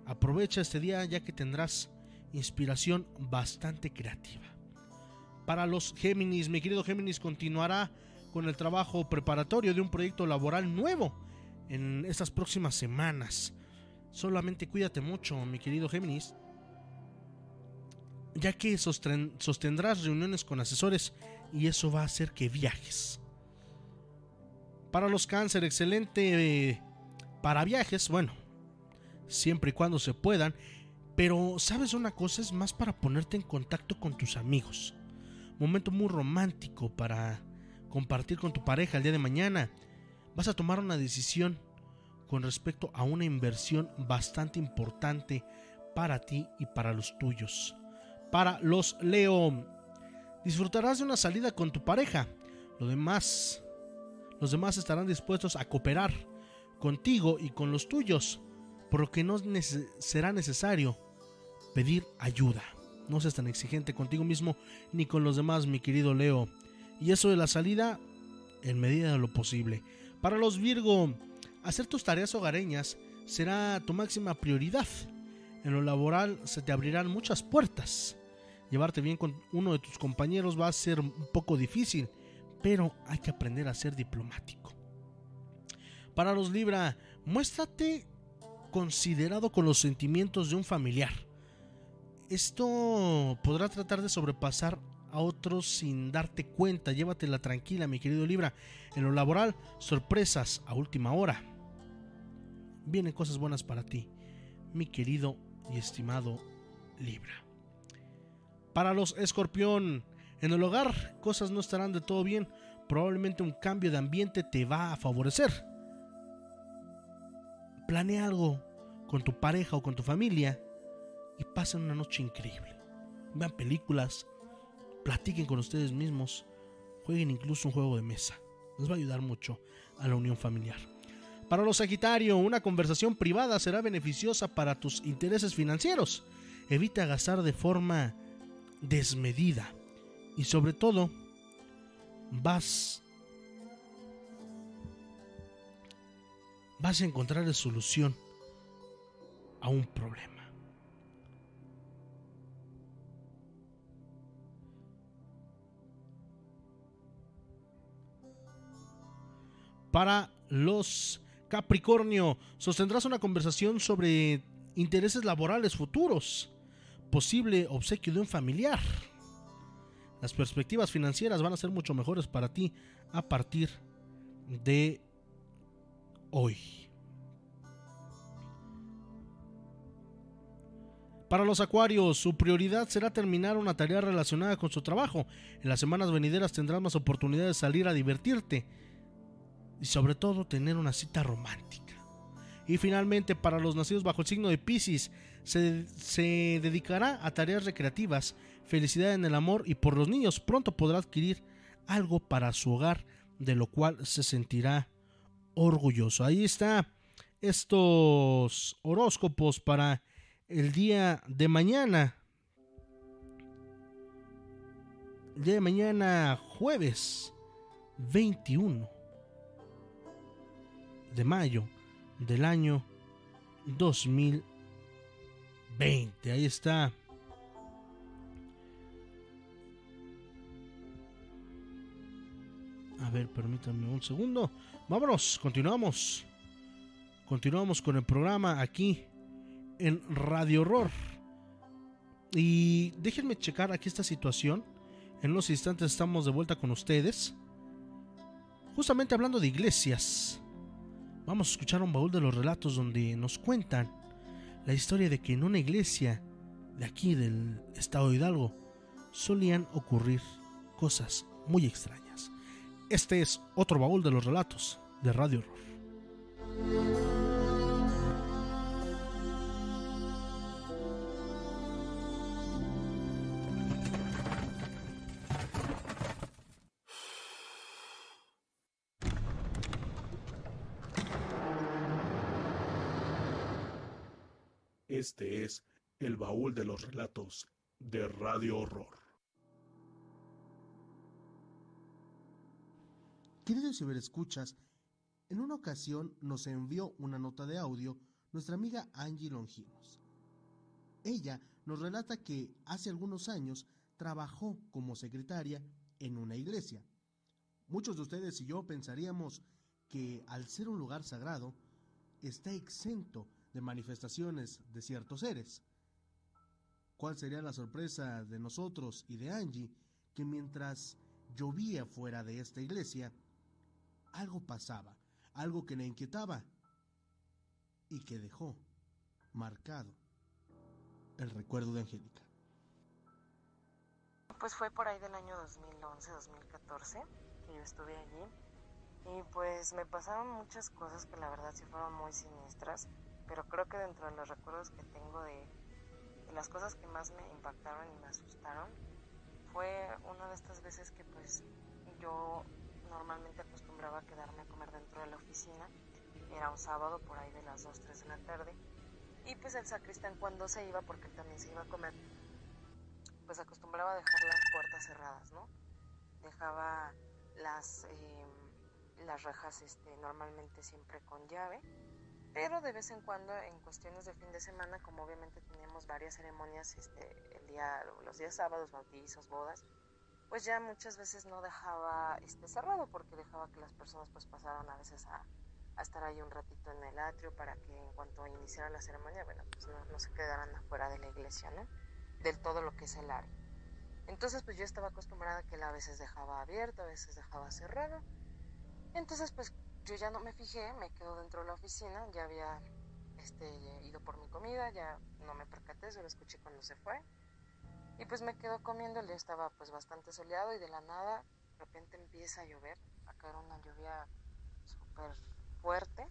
Aprovecha este día ya que tendrás inspiración bastante creativa. Para los Géminis, mi querido Géminis continuará con el trabajo preparatorio de un proyecto laboral nuevo en estas próximas semanas. Solamente cuídate mucho, mi querido Géminis, ya que sostendrás reuniones con asesores y eso va a hacer que viajes. Para los cáncer, excelente eh, para viajes, bueno, siempre y cuando se puedan, pero sabes una cosa, es más para ponerte en contacto con tus amigos. Momento muy romántico para compartir con tu pareja el día de mañana vas a tomar una decisión con respecto a una inversión bastante importante para ti y para los tuyos. Para los Leo, disfrutarás de una salida con tu pareja. Lo demás, los demás estarán dispuestos a cooperar contigo y con los tuyos, por lo que no será necesario pedir ayuda. No seas tan exigente contigo mismo ni con los demás, mi querido Leo. Y eso de la salida, en medida de lo posible. Para los Virgo, hacer tus tareas hogareñas será tu máxima prioridad. En lo laboral se te abrirán muchas puertas. Llevarte bien con uno de tus compañeros va a ser un poco difícil, pero hay que aprender a ser diplomático. Para los Libra, muéstrate considerado con los sentimientos de un familiar. Esto podrá tratar de sobrepasar a otros sin darte cuenta. Llévatela tranquila, mi querido Libra. En lo laboral, sorpresas a última hora. Vienen cosas buenas para ti, mi querido y estimado Libra. Para los escorpión, en el hogar cosas no estarán de todo bien. Probablemente un cambio de ambiente te va a favorecer. Planea algo con tu pareja o con tu familia y pasen una noche increíble. Vean películas, platiquen con ustedes mismos, jueguen incluso un juego de mesa. Les va a ayudar mucho a la unión familiar. Para los Sagitario, una conversación privada será beneficiosa para tus intereses financieros. Evita gastar de forma desmedida y sobre todo vas vas a encontrar la solución a un problema. Para los Capricornio, sostendrás una conversación sobre intereses laborales futuros, posible obsequio de un familiar. Las perspectivas financieras van a ser mucho mejores para ti a partir de hoy. Para los acuarios, su prioridad será terminar una tarea relacionada con su trabajo. En las semanas venideras tendrás más oportunidades de salir a divertirte y sobre todo tener una cita romántica. Y finalmente, para los nacidos bajo el signo de Pisces, se, se, dedicará a tareas recreativas, felicidad en el amor y por los niños pronto podrá adquirir algo para su hogar, de lo cual se sentirá orgulloso. Ahí está estos horóscopos para el día de mañana. El día de mañana, jueves 21 de mayo del año 2020. Ahí está. A ver, permítanme un segundo. Vámonos, continuamos. Continuamos con el programa aquí en Radio Horror. Y déjenme checar aquí esta situación. En unos instantes estamos de vuelta con ustedes. Justamente hablando de iglesias. Vamos a escuchar un baúl de los relatos donde nos cuentan la historia de que en una iglesia de aquí del estado de Hidalgo solían ocurrir cosas muy extrañas. Este es otro baúl de los relatos de Radio Horror. Este es el baúl de los relatos de Radio Horror. Queridos ciberescuchas, en una ocasión nos envió una nota de audio nuestra amiga Angie Longinos. Ella nos relata que hace algunos años trabajó como secretaria en una iglesia. Muchos de ustedes y yo pensaríamos que al ser un lugar sagrado está exento de manifestaciones de ciertos seres. ¿Cuál sería la sorpresa de nosotros y de Angie que mientras llovía fuera de esta iglesia, algo pasaba, algo que le inquietaba y que dejó marcado el recuerdo de Angélica? Pues fue por ahí del año 2011-2014 que yo estuve allí y pues me pasaron muchas cosas que la verdad sí fueron muy siniestras pero creo que dentro de los recuerdos que tengo de, las cosas que más me impactaron y me asustaron fue una de estas veces que pues yo normalmente acostumbraba a quedarme a comer dentro de la oficina. Era un sábado por ahí de las 2, 3 de la tarde. Y pues el sacristán cuando se iba porque también se iba a comer pues acostumbraba a dejar las puertas cerradas no dejaba las eh, las rejas este normalmente siempre con llave. Pero de vez en cuando en cuestiones de fin de semana, como obviamente teníamos varias ceremonias este, el día, los días sábados, bautizos, bodas, pues ya muchas veces no dejaba este cerrado porque dejaba que las personas pues pasaran a veces a, estar ahí un ratito en el atrio para que en cuanto iniciara la ceremonia, bueno, pues no, se quedaran afuera de la iglesia, ¿no? Del todo lo que es el área. Entonces, pues yo estaba acostumbrada a que él a veces dejaba abierto, a veces dejaba cerrado. Entonces, pues yo ya no me fijé, me quedo dentro de la oficina, ya había este, ido por mi comida, ya no me percaté, solo escuché cuando se fue. Y pues me quedo comiendo, el día estaba pues bastante soleado y de la nada, de repente empieza a llover, a caer una lluvia súper fuerte.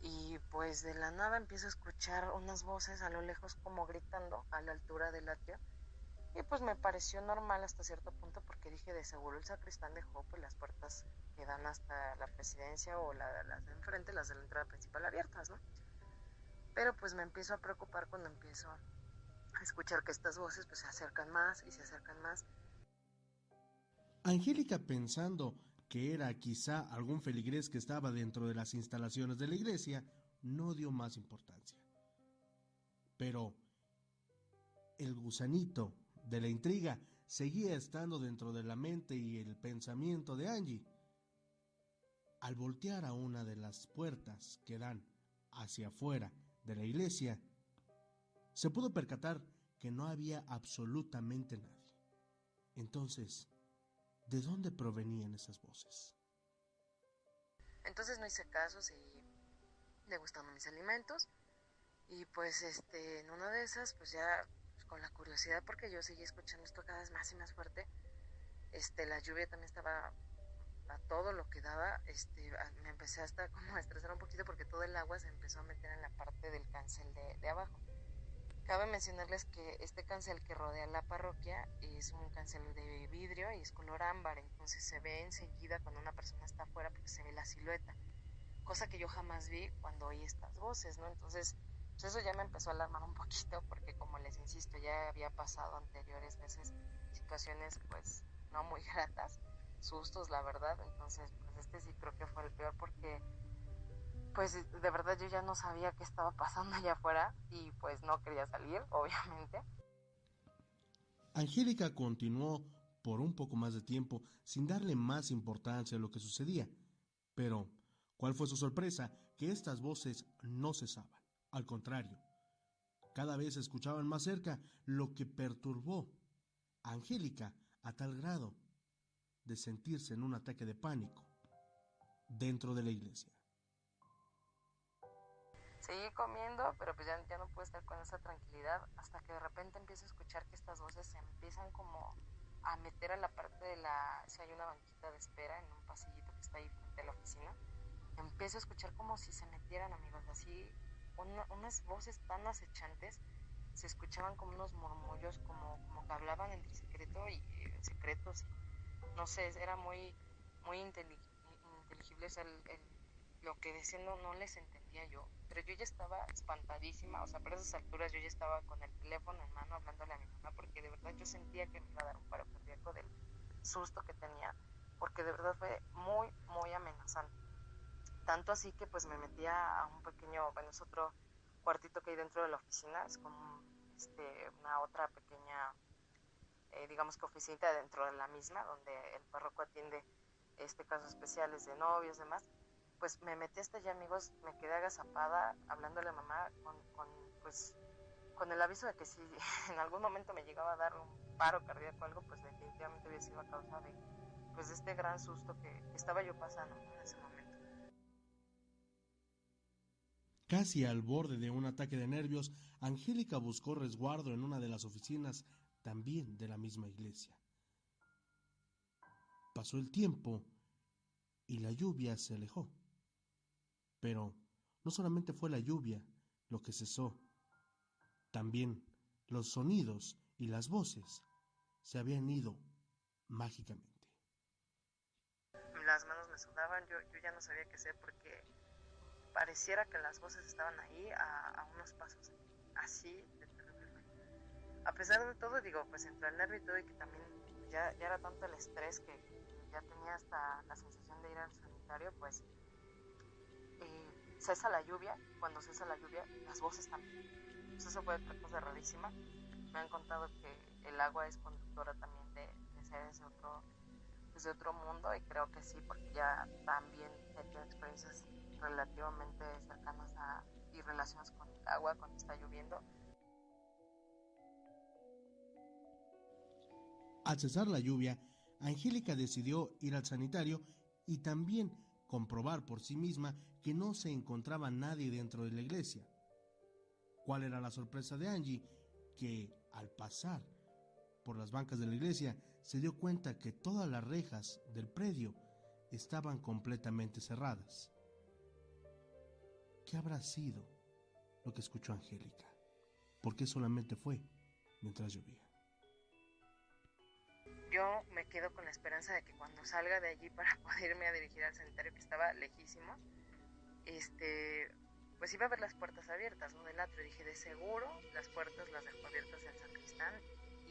Y pues de la nada empiezo a escuchar unas voces a lo lejos como gritando a la altura del atrio. Y pues me pareció normal hasta cierto punto porque dije de seguro el sacristán dejó pues las puertas que dan hasta la presidencia o la, las de enfrente, las de la entrada principal abiertas, ¿no? Pero pues me empiezo a preocupar cuando empiezo escuchar que estas voces pues se acercan más y se acercan más. Angélica pensando que era quizá algún feligrés que estaba dentro de las instalaciones de la iglesia, no dio más importancia. Pero el gusanito de la intriga seguía estando dentro de la mente y el pensamiento de Angie. Al voltear a una de las puertas que dan hacia afuera de la iglesia, se pudo percatar que no había absolutamente nadie. Entonces, ¿de dónde provenían esas voces? Entonces no hice caso, seguí degustando mis alimentos y pues este en una de esas pues ya con la curiosidad porque yo seguí escuchando esto cada vez más y más fuerte. Este la lluvia también estaba a todo lo que daba, este, me empecé hasta como a estresar un poquito porque todo el agua se empezó a meter en la parte del cancel de abajo. Cabe mencionarles que este cancel que rodea la parroquia es un cancel de vidrio y es color ámbar, entonces se ve enseguida cuando una persona está afuera porque se ve la silueta, cosa que yo jamás vi cuando oí estas voces, ¿no? Entonces, pues eso ya me empezó a alarmar un poquito porque como les insisto, ya había pasado anteriores veces situaciones pues no muy gratas sustos, la verdad. Entonces, pues este sí creo que fue el peor porque, pues de verdad yo ya no sabía qué estaba pasando allá afuera y pues no quería salir, obviamente. Angélica continuó por un poco más de tiempo sin darle más importancia a lo que sucedía. Pero, ¿cuál fue su sorpresa? Que estas voces no cesaban. Al contrario, cada vez se escuchaban más cerca, lo que perturbó a Angélica a tal grado de sentirse en un ataque de pánico dentro de la iglesia. Seguí comiendo, pero pues ya, ya no pude estar con esa tranquilidad hasta que de repente empiezo a escuchar que estas voces se empiezan como a meter a la parte de la... Si hay una banquita de espera en un pasillito que está ahí frente a la oficina. Empiezo a escuchar como si se metieran, amigos, así unas voces tan acechantes. Se escuchaban como unos murmullos, como, como que hablaban entre secreto y eh, secretos no sé, era muy, muy inteligible, lo que decían no, les entendía yo, pero yo ya estaba espantadísima, o sea, por esas alturas yo ya estaba con el teléfono en mano hablándole a mi mamá, porque de verdad yo sentía que me iba a dar un paro cardíaco del susto que tenía, porque de verdad fue muy, muy amenazante. Tanto así que pues me metía a un pequeño, bueno, es otro cuartito que hay dentro de la oficina, es como este, una otra pequeña eh, digamos que oficina dentro de la misma, donde el párroco atiende este casos especiales de novios, demás, pues me metí hasta allá, amigos, me quedé agazapada hablándole a mamá con, con, pues, con el aviso de que si en algún momento me llegaba a dar un paro cardíaco o algo, pues definitivamente hubiera sido a causa de, pues, de este gran susto que estaba yo pasando en ese momento. Casi al borde de un ataque de nervios, Angélica buscó resguardo en una de las oficinas también de la misma iglesia. Pasó el tiempo y la lluvia se alejó. Pero no solamente fue la lluvia lo que cesó, también los sonidos y las voces se habían ido mágicamente. Las manos me sudaban, yo, yo ya no sabía qué hacer porque pareciera que las voces estaban ahí a, unos pasos, así a pesar de todo, digo, pues entre el nervio y todo, y que también ya, ya era tanto el estrés que ya tenía hasta la sensación de ir al sanitario, pues cesa la lluvia, cuando cesa la lluvia, las voces también. Pues eso fue otra cosa rarísima. Me han contado que el agua es conductora también de, de ese otro pues, de otro mundo y creo que sí, porque ya también he tenido experiencias relativamente cercanas a, y relaciones con el agua cuando está lloviendo. Al cesar la lluvia, Angélica decidió ir al sanitario y también comprobar por sí misma que no se encontraba nadie dentro de la iglesia. ¿Cuál era la sorpresa de Angie? Que al pasar por las bancas de la iglesia se dio cuenta que todas las rejas del predio estaban completamente cerradas. ¿Qué habrá sido lo que escuchó Angélica? ¿Por qué solamente fue mientras llovía? Yo me quedo con la esperanza de que cuando salga de allí para poderme dirigir al sanitario que estaba lejísimo, este, pues iba a ver las puertas abiertas, ¿no? Del atrio. Dije, de seguro las puertas las dejó abiertas el sacristán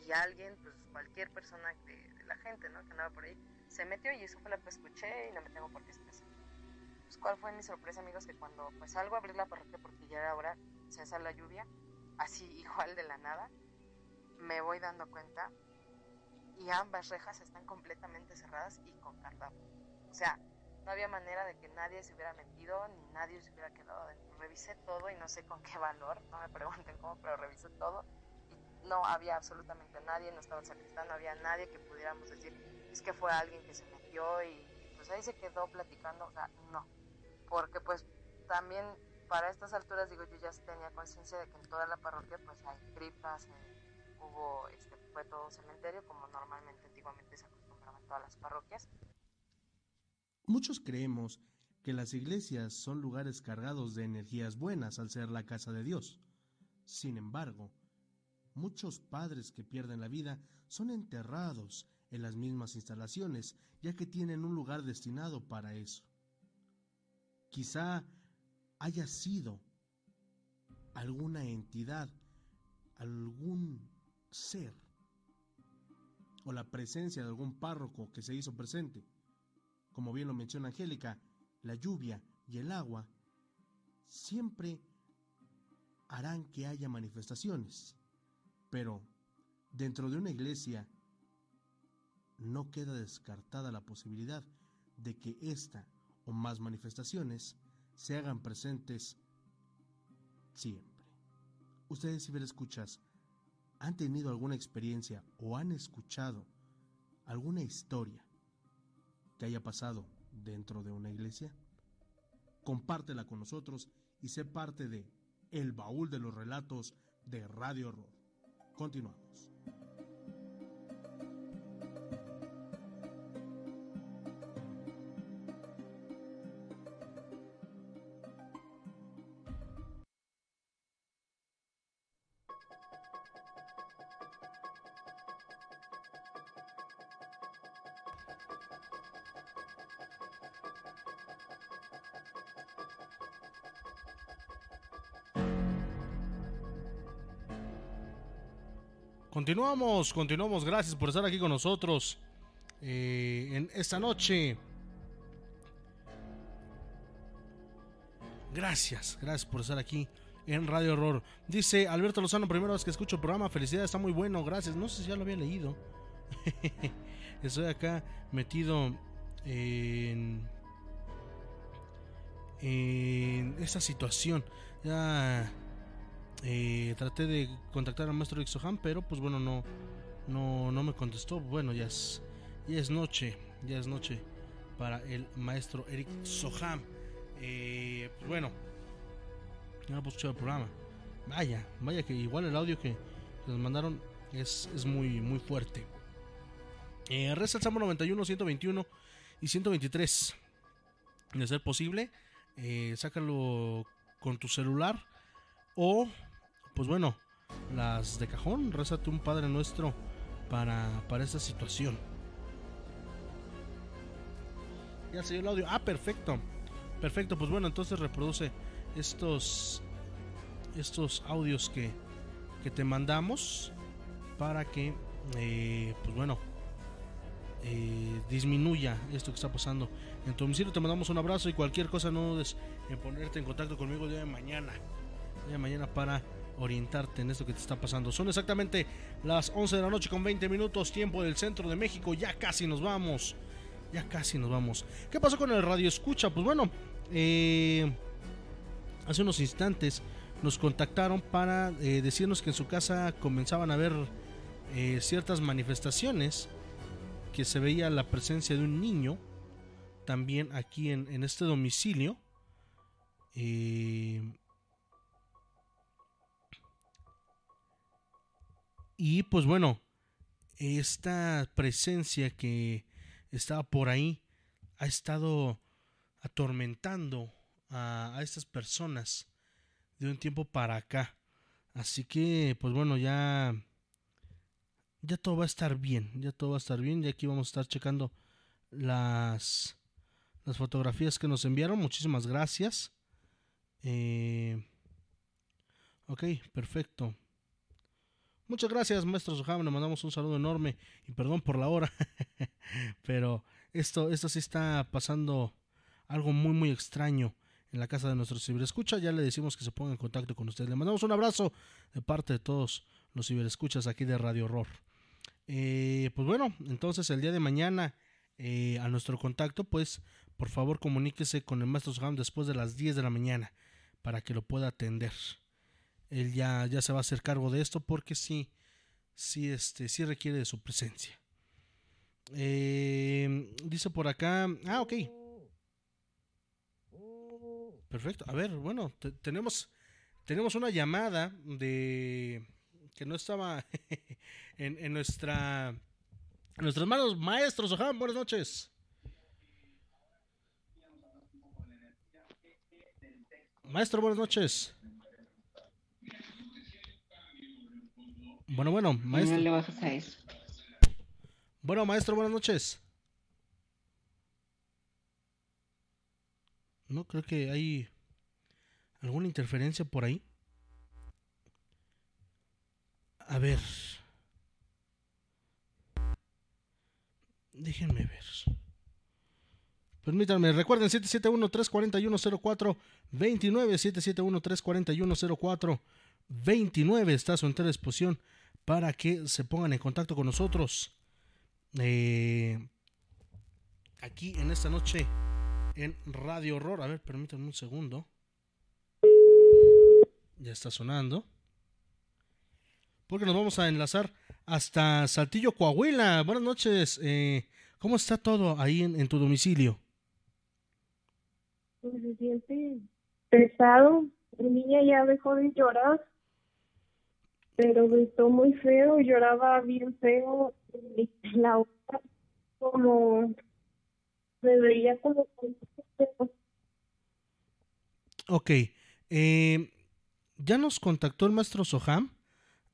y alguien, pues cualquier persona de, la gente, ¿no? Que andaba por ahí, se metió y eso fue lo que escuché y no me tengo por qué estresar. Pues cuál fue mi sorpresa, amigos, que cuando pues salgo a abrir la parroquia porque ya era hora, cesa la lluvia, así igual de la nada, me voy dando cuenta y ambas rejas están completamente cerradas y con candado. O sea, no había manera de que nadie se hubiera metido ni nadie se hubiera quedado adentro. Revisé todo y no sé con qué valor, no me pregunten cómo, pero revisé todo y no había absolutamente nadie, no estaba el sacristán, no había nadie que pudiéramos decir, es que fue alguien que se metió y pues ahí se quedó platicando, o sea, no. Porque pues también para estas alturas, digo, yo ya tenía conciencia de que en toda la parroquia pues hay criptas, eh, hubo, este, fue todo cementerio como normalmente antiguamente se acostumbraba en todas las parroquias. Muchos creemos que las iglesias son lugares cargados de energías buenas al ser la casa de Dios. Sin embargo, muchos padres que pierden la vida son enterrados en las mismas instalaciones, ya que tienen un lugar destinado para eso. Quizá haya sido alguna entidad, algún ser, o la presencia de algún párroco que se hizo presente como bien lo menciona Angélica, la lluvia y el agua siempre harán que haya manifestaciones. Pero dentro de una iglesia no queda descartada la posibilidad de que esta o más manifestaciones se hagan presentes siempre. Ustedes, si escuchas, han tenido alguna experiencia o han escuchado alguna historia haya pasado dentro de una iglesia? Compártela con nosotros y sé parte de El Baúl de los Relatos de Radio Horror. Continuamos. Continuamos, continuamos. Gracias por estar aquí con nosotros eh, en esta noche. Gracias, gracias por estar aquí en Radio Horror. Dice Alberto Lozano, primera vez que escucho el programa. Felicidades, está muy bueno, gracias. No sé si ya lo había leído. Estoy acá metido en, en esta situación. Ya eh, traté de contactar al maestro Ixoham, pero pues bueno, no, no, no me contestó. Bueno, ya es, ya es noche, ya es noche para el maestro Eric Soham. Eh, pues bueno, ya puedo escuchar el programa. Vaya, vaya que igual el audio que nos mandaron es, es muy, muy fuerte. Eh, resta el 91, 121 y 123. De ser posible, eh, sácalo con tu celular o pues bueno, las de cajón, rezate un Padre Nuestro para, para esta situación. Ya se dio el audio. Ah, perfecto. Perfecto, pues bueno, entonces reproduce estos estos audios que, que te mandamos para que, eh, pues bueno, eh, disminuya esto que está pasando en tu domicilio. Te mandamos un abrazo y cualquier cosa no dudes en ponerte en contacto conmigo el día de mañana. El día de mañana para orientarte en esto que te está pasando. Son exactamente las 11 de la noche con 20 minutos, tiempo del centro de México. Ya casi nos vamos. ya casi nos vamos. ¿Qué pasó con el radio escucha? Pues bueno, eh, hace unos instantes nos contactaron para eh, decirnos que en su casa comenzaban a haber eh, ciertas manifestaciones, que se veía la presencia de un niño, también aquí en, este domicilio. Eh, y pues bueno, esta presencia que estaba por ahí ha estado atormentando a, estas personas de un tiempo para acá. Así que, pues bueno, ya ya todo va a estar bien, ya todo va a estar bien. Y aquí vamos a estar checando las, las fotografías que nos enviaron. Muchísimas gracias. Eh, ok, perfecto. Muchas gracias, maestro Soham. Le mandamos un saludo enorme y perdón por la hora. Pero esto, esto sí está pasando algo muy, muy extraño en la casa de nuestro ciberescucha. Ya le decimos que se ponga en contacto con usted. Le mandamos un abrazo de parte de todos los ciberescuchas aquí de Radio Horror. Eh, pues bueno, entonces el día de mañana eh, a nuestro contacto, pues por favor comuníquese con el maestro Soham después de las 10 de la mañana para que lo pueda atender. Él ya, ya se va a hacer cargo de esto porque sí, sí, este, sí requiere de su presencia. Eh, dice por acá, ah, ok. Perfecto. A ver, bueno, te- tenemos, tenemos una llamada de que no estaba en, en nuestra en nuestras manos. Maestro Soham, buenas noches. Maestro, buenas noches. Bueno, bueno, maestro. No le bajas a eso. Bueno, maestro, buenas noches. No creo que hay alguna interferencia por ahí. A ver. Déjenme ver. Permítanme, recuerden 771-341-0429, 771-341-0429 está a su entera disposición para que se pongan en contacto con nosotros. Eh, aquí en esta noche en Radio Horror. A ver, permítanme un segundo. Ya está sonando. Porque nos vamos a enlazar hasta Saltillo, Coahuila. Buenas noches. eh, ¿Cómo está todo ahí en, en tu domicilio? Pues se siente pesado. Mi niña ya dejó de llorar, pero gritó muy feo, lloraba bien feo. y La otra como me veía como Ok. eh, ya nos contactó el maestro Soham.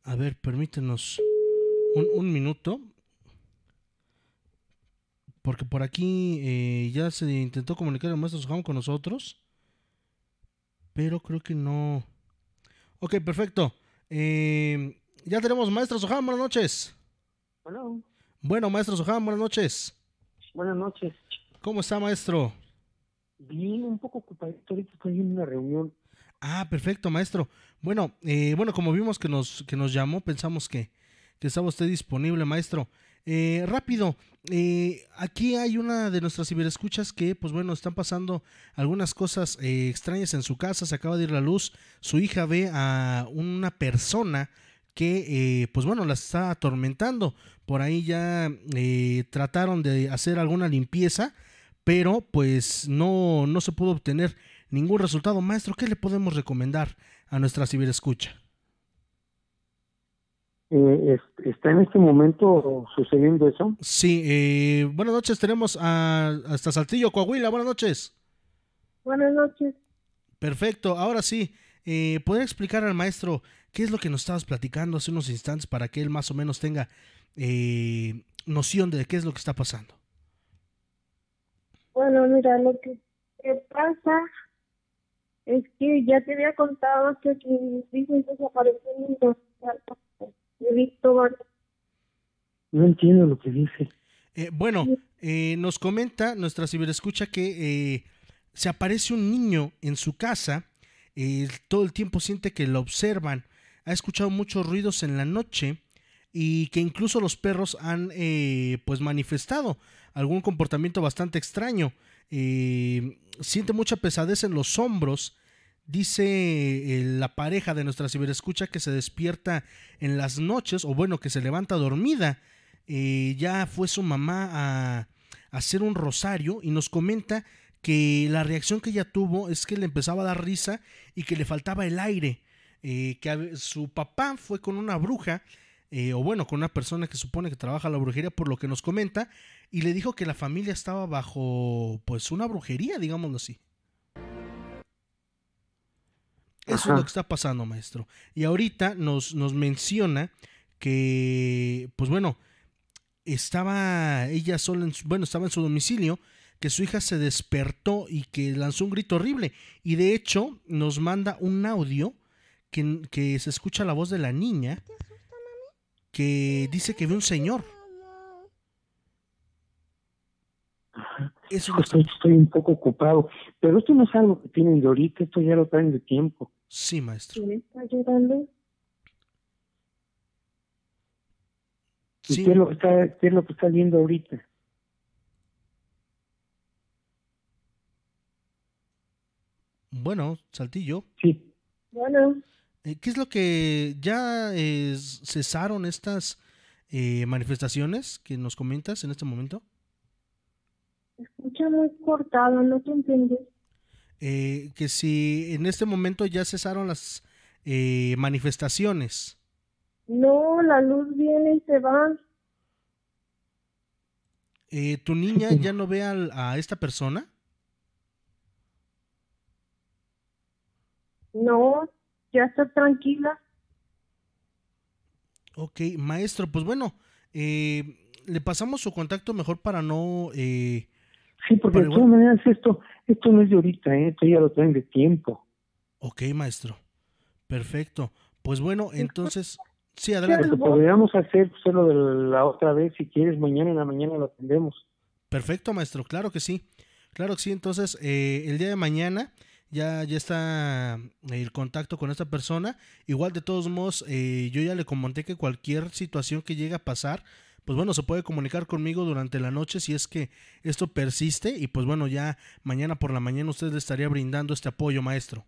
A ver, permítenos un, un minuto. Porque por aquí eh, ya se intentó comunicar el maestro Soham con nosotros. Pero creo que no. Ok, perfecto. Eh, ya tenemos maestro Soham, buenas noches. Hola, Bueno, maestro Soham, buenas noches. buenas noches. ¿Cómo está, maestro? Bien, un poco ocupadito, ahorita estoy en una reunión. Ah, perfecto, maestro. Bueno, eh, bueno, como vimos que nos, que nos llamó, pensamos que, que estaba usted disponible, maestro. Eh, rápido, eh, aquí hay una de nuestras ciberescuchas que, pues bueno, están pasando algunas cosas eh, extrañas en su casa, se acaba de ir la luz, su hija ve a una persona que, eh, pues bueno, la está atormentando. Por ahí ya eh, trataron de hacer alguna limpieza, pero pues no, no se pudo obtener ningún resultado. Maestro, ¿qué le podemos recomendar a nuestra ciberescucha? Eh, es- ¿Está en este momento sucediendo eso? Sí, eh, buenas noches, tenemos a, hasta Saltillo, Coahuila, buenas noches. Buenas noches. Perfecto, ahora sí, eh, ¿podría explicar al maestro qué es lo que nos estabas platicando hace unos instantes para que él más o menos tenga eh, noción de qué es lo que está pasando? Bueno, mira, lo que, que pasa es que ya te había contado que mis hijos desaparecieron No entiendo lo que dice. Eh, bueno, eh, nos comenta nuestra ciberescucha que eh, se aparece un niño en su casa, eh, todo el tiempo siente que lo observan, ha escuchado muchos ruidos en la noche y que incluso los perros han eh, pues manifestado algún comportamiento bastante extraño. Eh, siente mucha pesadez en los hombros. Dice eh, la pareja de nuestra ciberescucha que se despierta en las noches, o bueno, que se levanta dormida. ya fue su mamá a, hacer un rosario y nos comenta que la reacción que ella tuvo es que le empezaba a dar risa y que le faltaba el aire. que su papá fue con una bruja eh, o bueno, con una persona que supone que trabaja la brujería, por lo que nos comenta, y le dijo que la familia estaba bajo, pues, una brujería, digámoslo así. Eso es lo que está pasando, maestro. Y ahorita nos, nos menciona que, pues bueno, estaba ella sola, en bueno, estaba en su domicilio, que su hija se despertó y que lanzó un grito horrible. Y de hecho nos manda un audio que, que se escucha la voz de la niña que dice que ve un señor. Eso estoy, estoy un poco ocupado, pero esto no es algo que tienen de ahorita, esto ya lo traen de tiempo. Sí, maestro. ¿Quién está llorando? ¿Y qué, es lo que está, qué es lo que está viendo ahorita? Bueno, Saltillo. Sí. Bueno. Eh, ¿Qué es lo que ya cesaron estas eh, manifestaciones que nos comentas en este momento? Escucha muy cortado, no te entiendes. Eh, que si en este momento ya cesaron las manifestaciones. No, la luz viene y se va. ¿Tu niña ya no ve a esta persona? No, ya está tranquila. Ok, maestro, pues bueno, eh, le pasamos su contacto mejor para no... Eh, sí, porque de todas maneras esto, esto no es de ahorita, ¿eh? esto ya lo traen de tiempo. Ok, maestro, perfecto. Pues bueno, entonces... Sí, adelante. Lo que podríamos hacer, solo pues, de la otra vez, si quieres, mañana en la mañana lo atendemos. Perfecto, maestro, claro que sí. Claro que sí, entonces eh, el día de mañana ya, ya está el contacto con esta persona. Igual de todos modos, eh, yo ya le comenté que cualquier situación que llegue a pasar, pues bueno, se puede comunicar conmigo durante la noche si es que esto persiste y pues bueno, ya mañana por la mañana usted le estaría brindando este apoyo, maestro.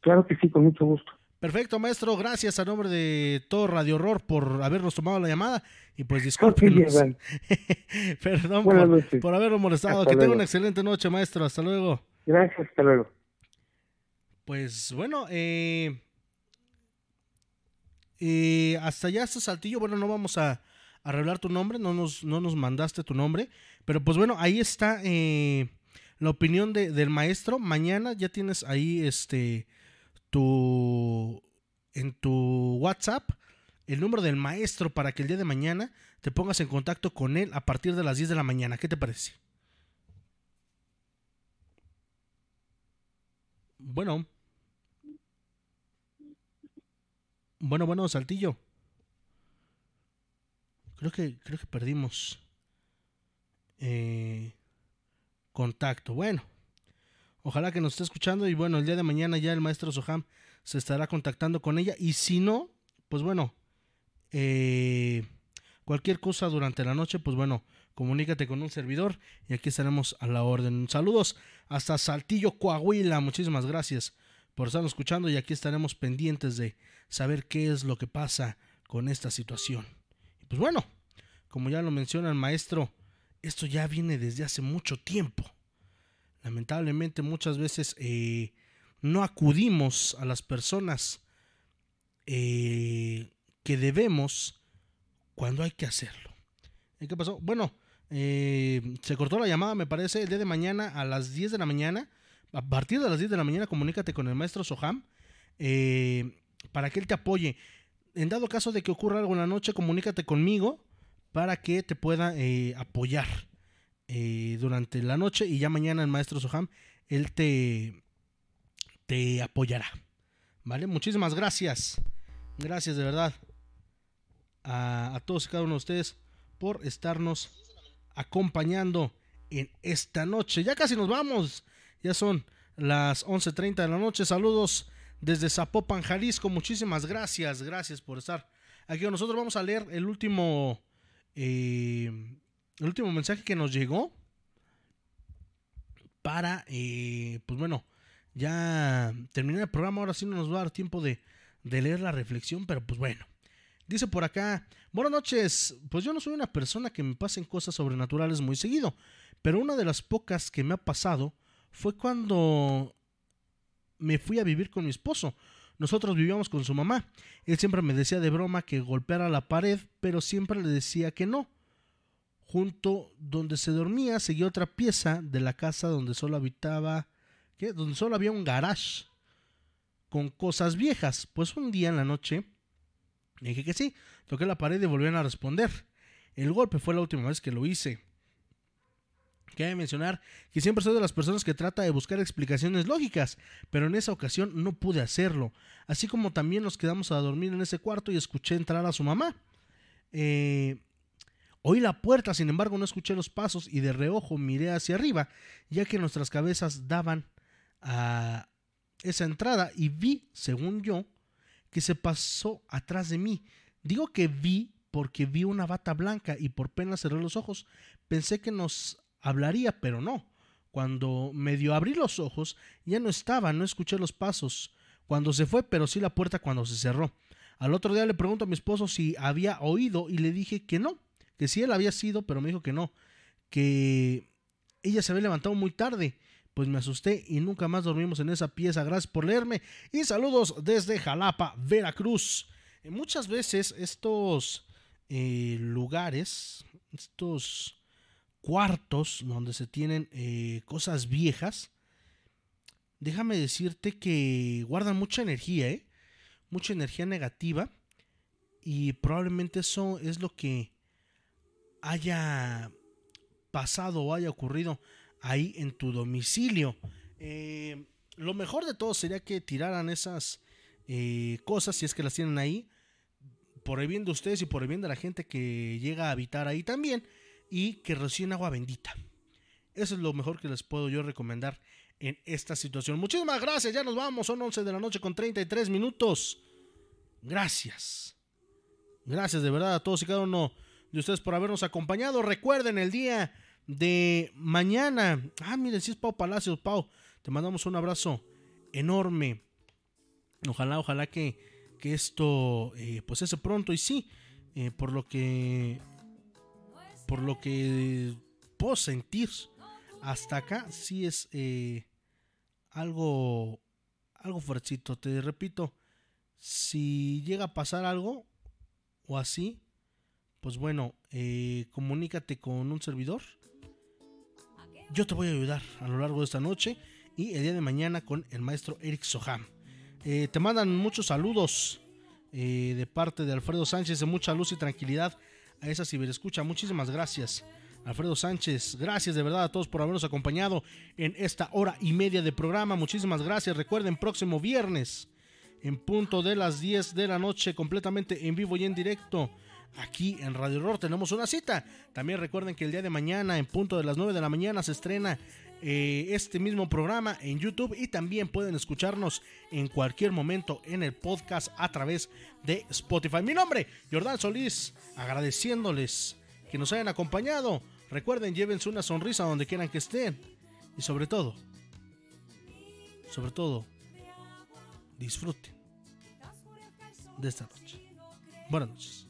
Claro que sí, con mucho gusto. Perfecto, maestro. Gracias a nombre de todo Radio Horror por habernos tomado la llamada. Y pues discúlpenos. Perdón por, por, haberlo molestado. que tenga una excelente noche, maestro. Hasta luego. Gracias, hasta luego. Pues bueno, eh, eh, hasta allá, hasta Saltillo, bueno, no vamos a, arreglar tu nombre, no nos, no nos mandaste tu nombre, pero pues bueno, ahí está eh, la opinión del maestro. Mañana ya tienes ahí este tu en tu WhatsApp el número del maestro para que el día de mañana te pongas en contacto con él a partir de las 10 de la mañana. ¿Qué te parece? Bueno. Bueno, bueno, Saltillo. Creo que, creo que perdimos eh, contacto. Bueno, ojalá que nos esté escuchando y bueno, el día de mañana ya el maestro Soham se estará contactando con ella y si no, pues bueno, eh, cualquier cosa durante la noche, pues bueno, comunícate con un servidor y aquí estaremos a la orden. Saludos hasta Saltillo, Coahuila. Muchísimas gracias por estarnos escuchando y aquí estaremos pendientes de saber qué es lo que pasa con esta situación. Pues bueno, como ya lo menciona el maestro, esto ya viene desde hace mucho tiempo. Lamentablemente muchas veces eh, no acudimos a las personas eh, que debemos cuando hay que hacerlo. ¿Y qué pasó? Bueno, eh, se cortó la llamada, me parece, el día de mañana a las 10 de la mañana. A partir de las 10 de la mañana, comunícate con el maestro Soham. Eh, para que Él te apoye. En dado caso de que ocurra algo en la noche, comunícate conmigo para que te pueda eh, apoyar eh, durante la noche y ya mañana el maestro Soham, Él te, te apoyará. ¿Vale? Muchísimas gracias. Gracias de verdad a, a todos y cada uno de ustedes por estarnos acompañando en esta noche. Ya casi nos vamos. Ya son las 11.30 de la noche. Saludos desde Zapopan, Jalisco. Muchísimas gracias, gracias por estar Aquí nosotros vamos a leer el último, eh, el último mensaje que nos llegó para, eh, pues bueno, ya terminar el programa. Ahora sí no nos va a dar tiempo de, de leer la reflexión, pero pues bueno. Dice por acá, buenas noches, pues yo no soy una persona que me pasen cosas sobrenaturales muy seguido, pero una de las pocas que me ha pasado fue cuando me fui a vivir con mi esposo. Nosotros vivíamos con su mamá. Él siempre me decía de broma que golpeara la pared, pero siempre le decía que no. Junto donde se dormía seguía otra pieza de la casa donde solo habitaba, ¿qué? Donde solo había un garage con cosas viejas. Pues un día en la noche dije que sí, toqué la pared y volvieron a responder. El golpe fue la última vez que lo hice. Cabe mencionar que siempre soy de las personas que trata de buscar explicaciones lógicas, pero en esa ocasión no pude hacerlo. Así como también nos quedamos a dormir en ese cuarto y escuché entrar a su mamá. Eh, oí la puerta, sin embargo no escuché los pasos y de reojo miré hacia arriba, ya que nuestras cabezas daban a esa entrada y vi, según yo, que se pasó atrás de mí. Digo que vi porque vi una bata blanca y por pena cerré los ojos. Pensé que nos hablaría, pero no. Cuando medio abrí los ojos, ya no estaba, no escuché los pasos. Cuando se fue, pero sí la puerta cuando se cerró. Al otro día le pregunto a mi esposo si había oído y le dije que no, que sí él había sido, pero me dijo que no, que ella se había levantado muy tarde. Pues me asusté y nunca más dormimos en esa pieza. Gracias por leerme y saludos desde Jalapa, Veracruz. Eh, muchas veces estos eh, lugares, estos cuartos donde se tienen eh, cosas viejas, déjame decirte que guardan mucha energía, ¿eh? mucha energía negativa y probablemente eso es lo que haya pasado o haya ocurrido ahí en tu domicilio. Eh, lo mejor de todo sería que tiraran esas cosas si es que las tienen ahí por el bien de ustedes y por el bien de la gente que llega a habitar ahí también y que reciben agua bendita. Eso es lo mejor que les puedo yo recomendar en esta situación. Muchísimas gracias, ya nos vamos, son 11 de la noche con 33 minutos. Gracias. Gracias de verdad a todos y cada uno de ustedes por habernos acompañado. Recuerden el día de mañana. Ah, miren, si es Pau Palacios, Pau. Te mandamos un abrazo enorme. Ojalá, ojalá que, que esto eh, pues ese pronto. Y sí, eh, por lo que por lo que puedo sentir hasta acá, sí es eh, algo, algo. Te repito, si llega a pasar algo o así, pues bueno, eh, comunícate con un servidor. Yo te voy a ayudar a lo largo de esta noche y el día de mañana con el maestro Eric Soham. Eh, te mandan muchos saludos de parte de Alfredo Sánchez de mucha luz y tranquilidad a esa ciberescucha. Muchísimas gracias. Alfredo Sánchez, gracias de verdad a todos por habernos acompañado en esta hora y media de programa. Muchísimas gracias. Recuerden, próximo viernes, en punto de las 10 de la noche, completamente en vivo y en directo, aquí en Radio Horror tenemos una cita. También recuerden que el día de mañana, en punto de las 9 de la mañana, se estrena eh, este mismo programa en YouTube y también pueden escucharnos en cualquier momento en el podcast a través de Spotify. Mi nombre, Jordán Solís, agradeciéndoles que nos hayan acompañado. Recuerden, llévense una sonrisa donde quieran que estén. Y sobre todo, sobre todo, disfruten de esta noche. Buenas noches.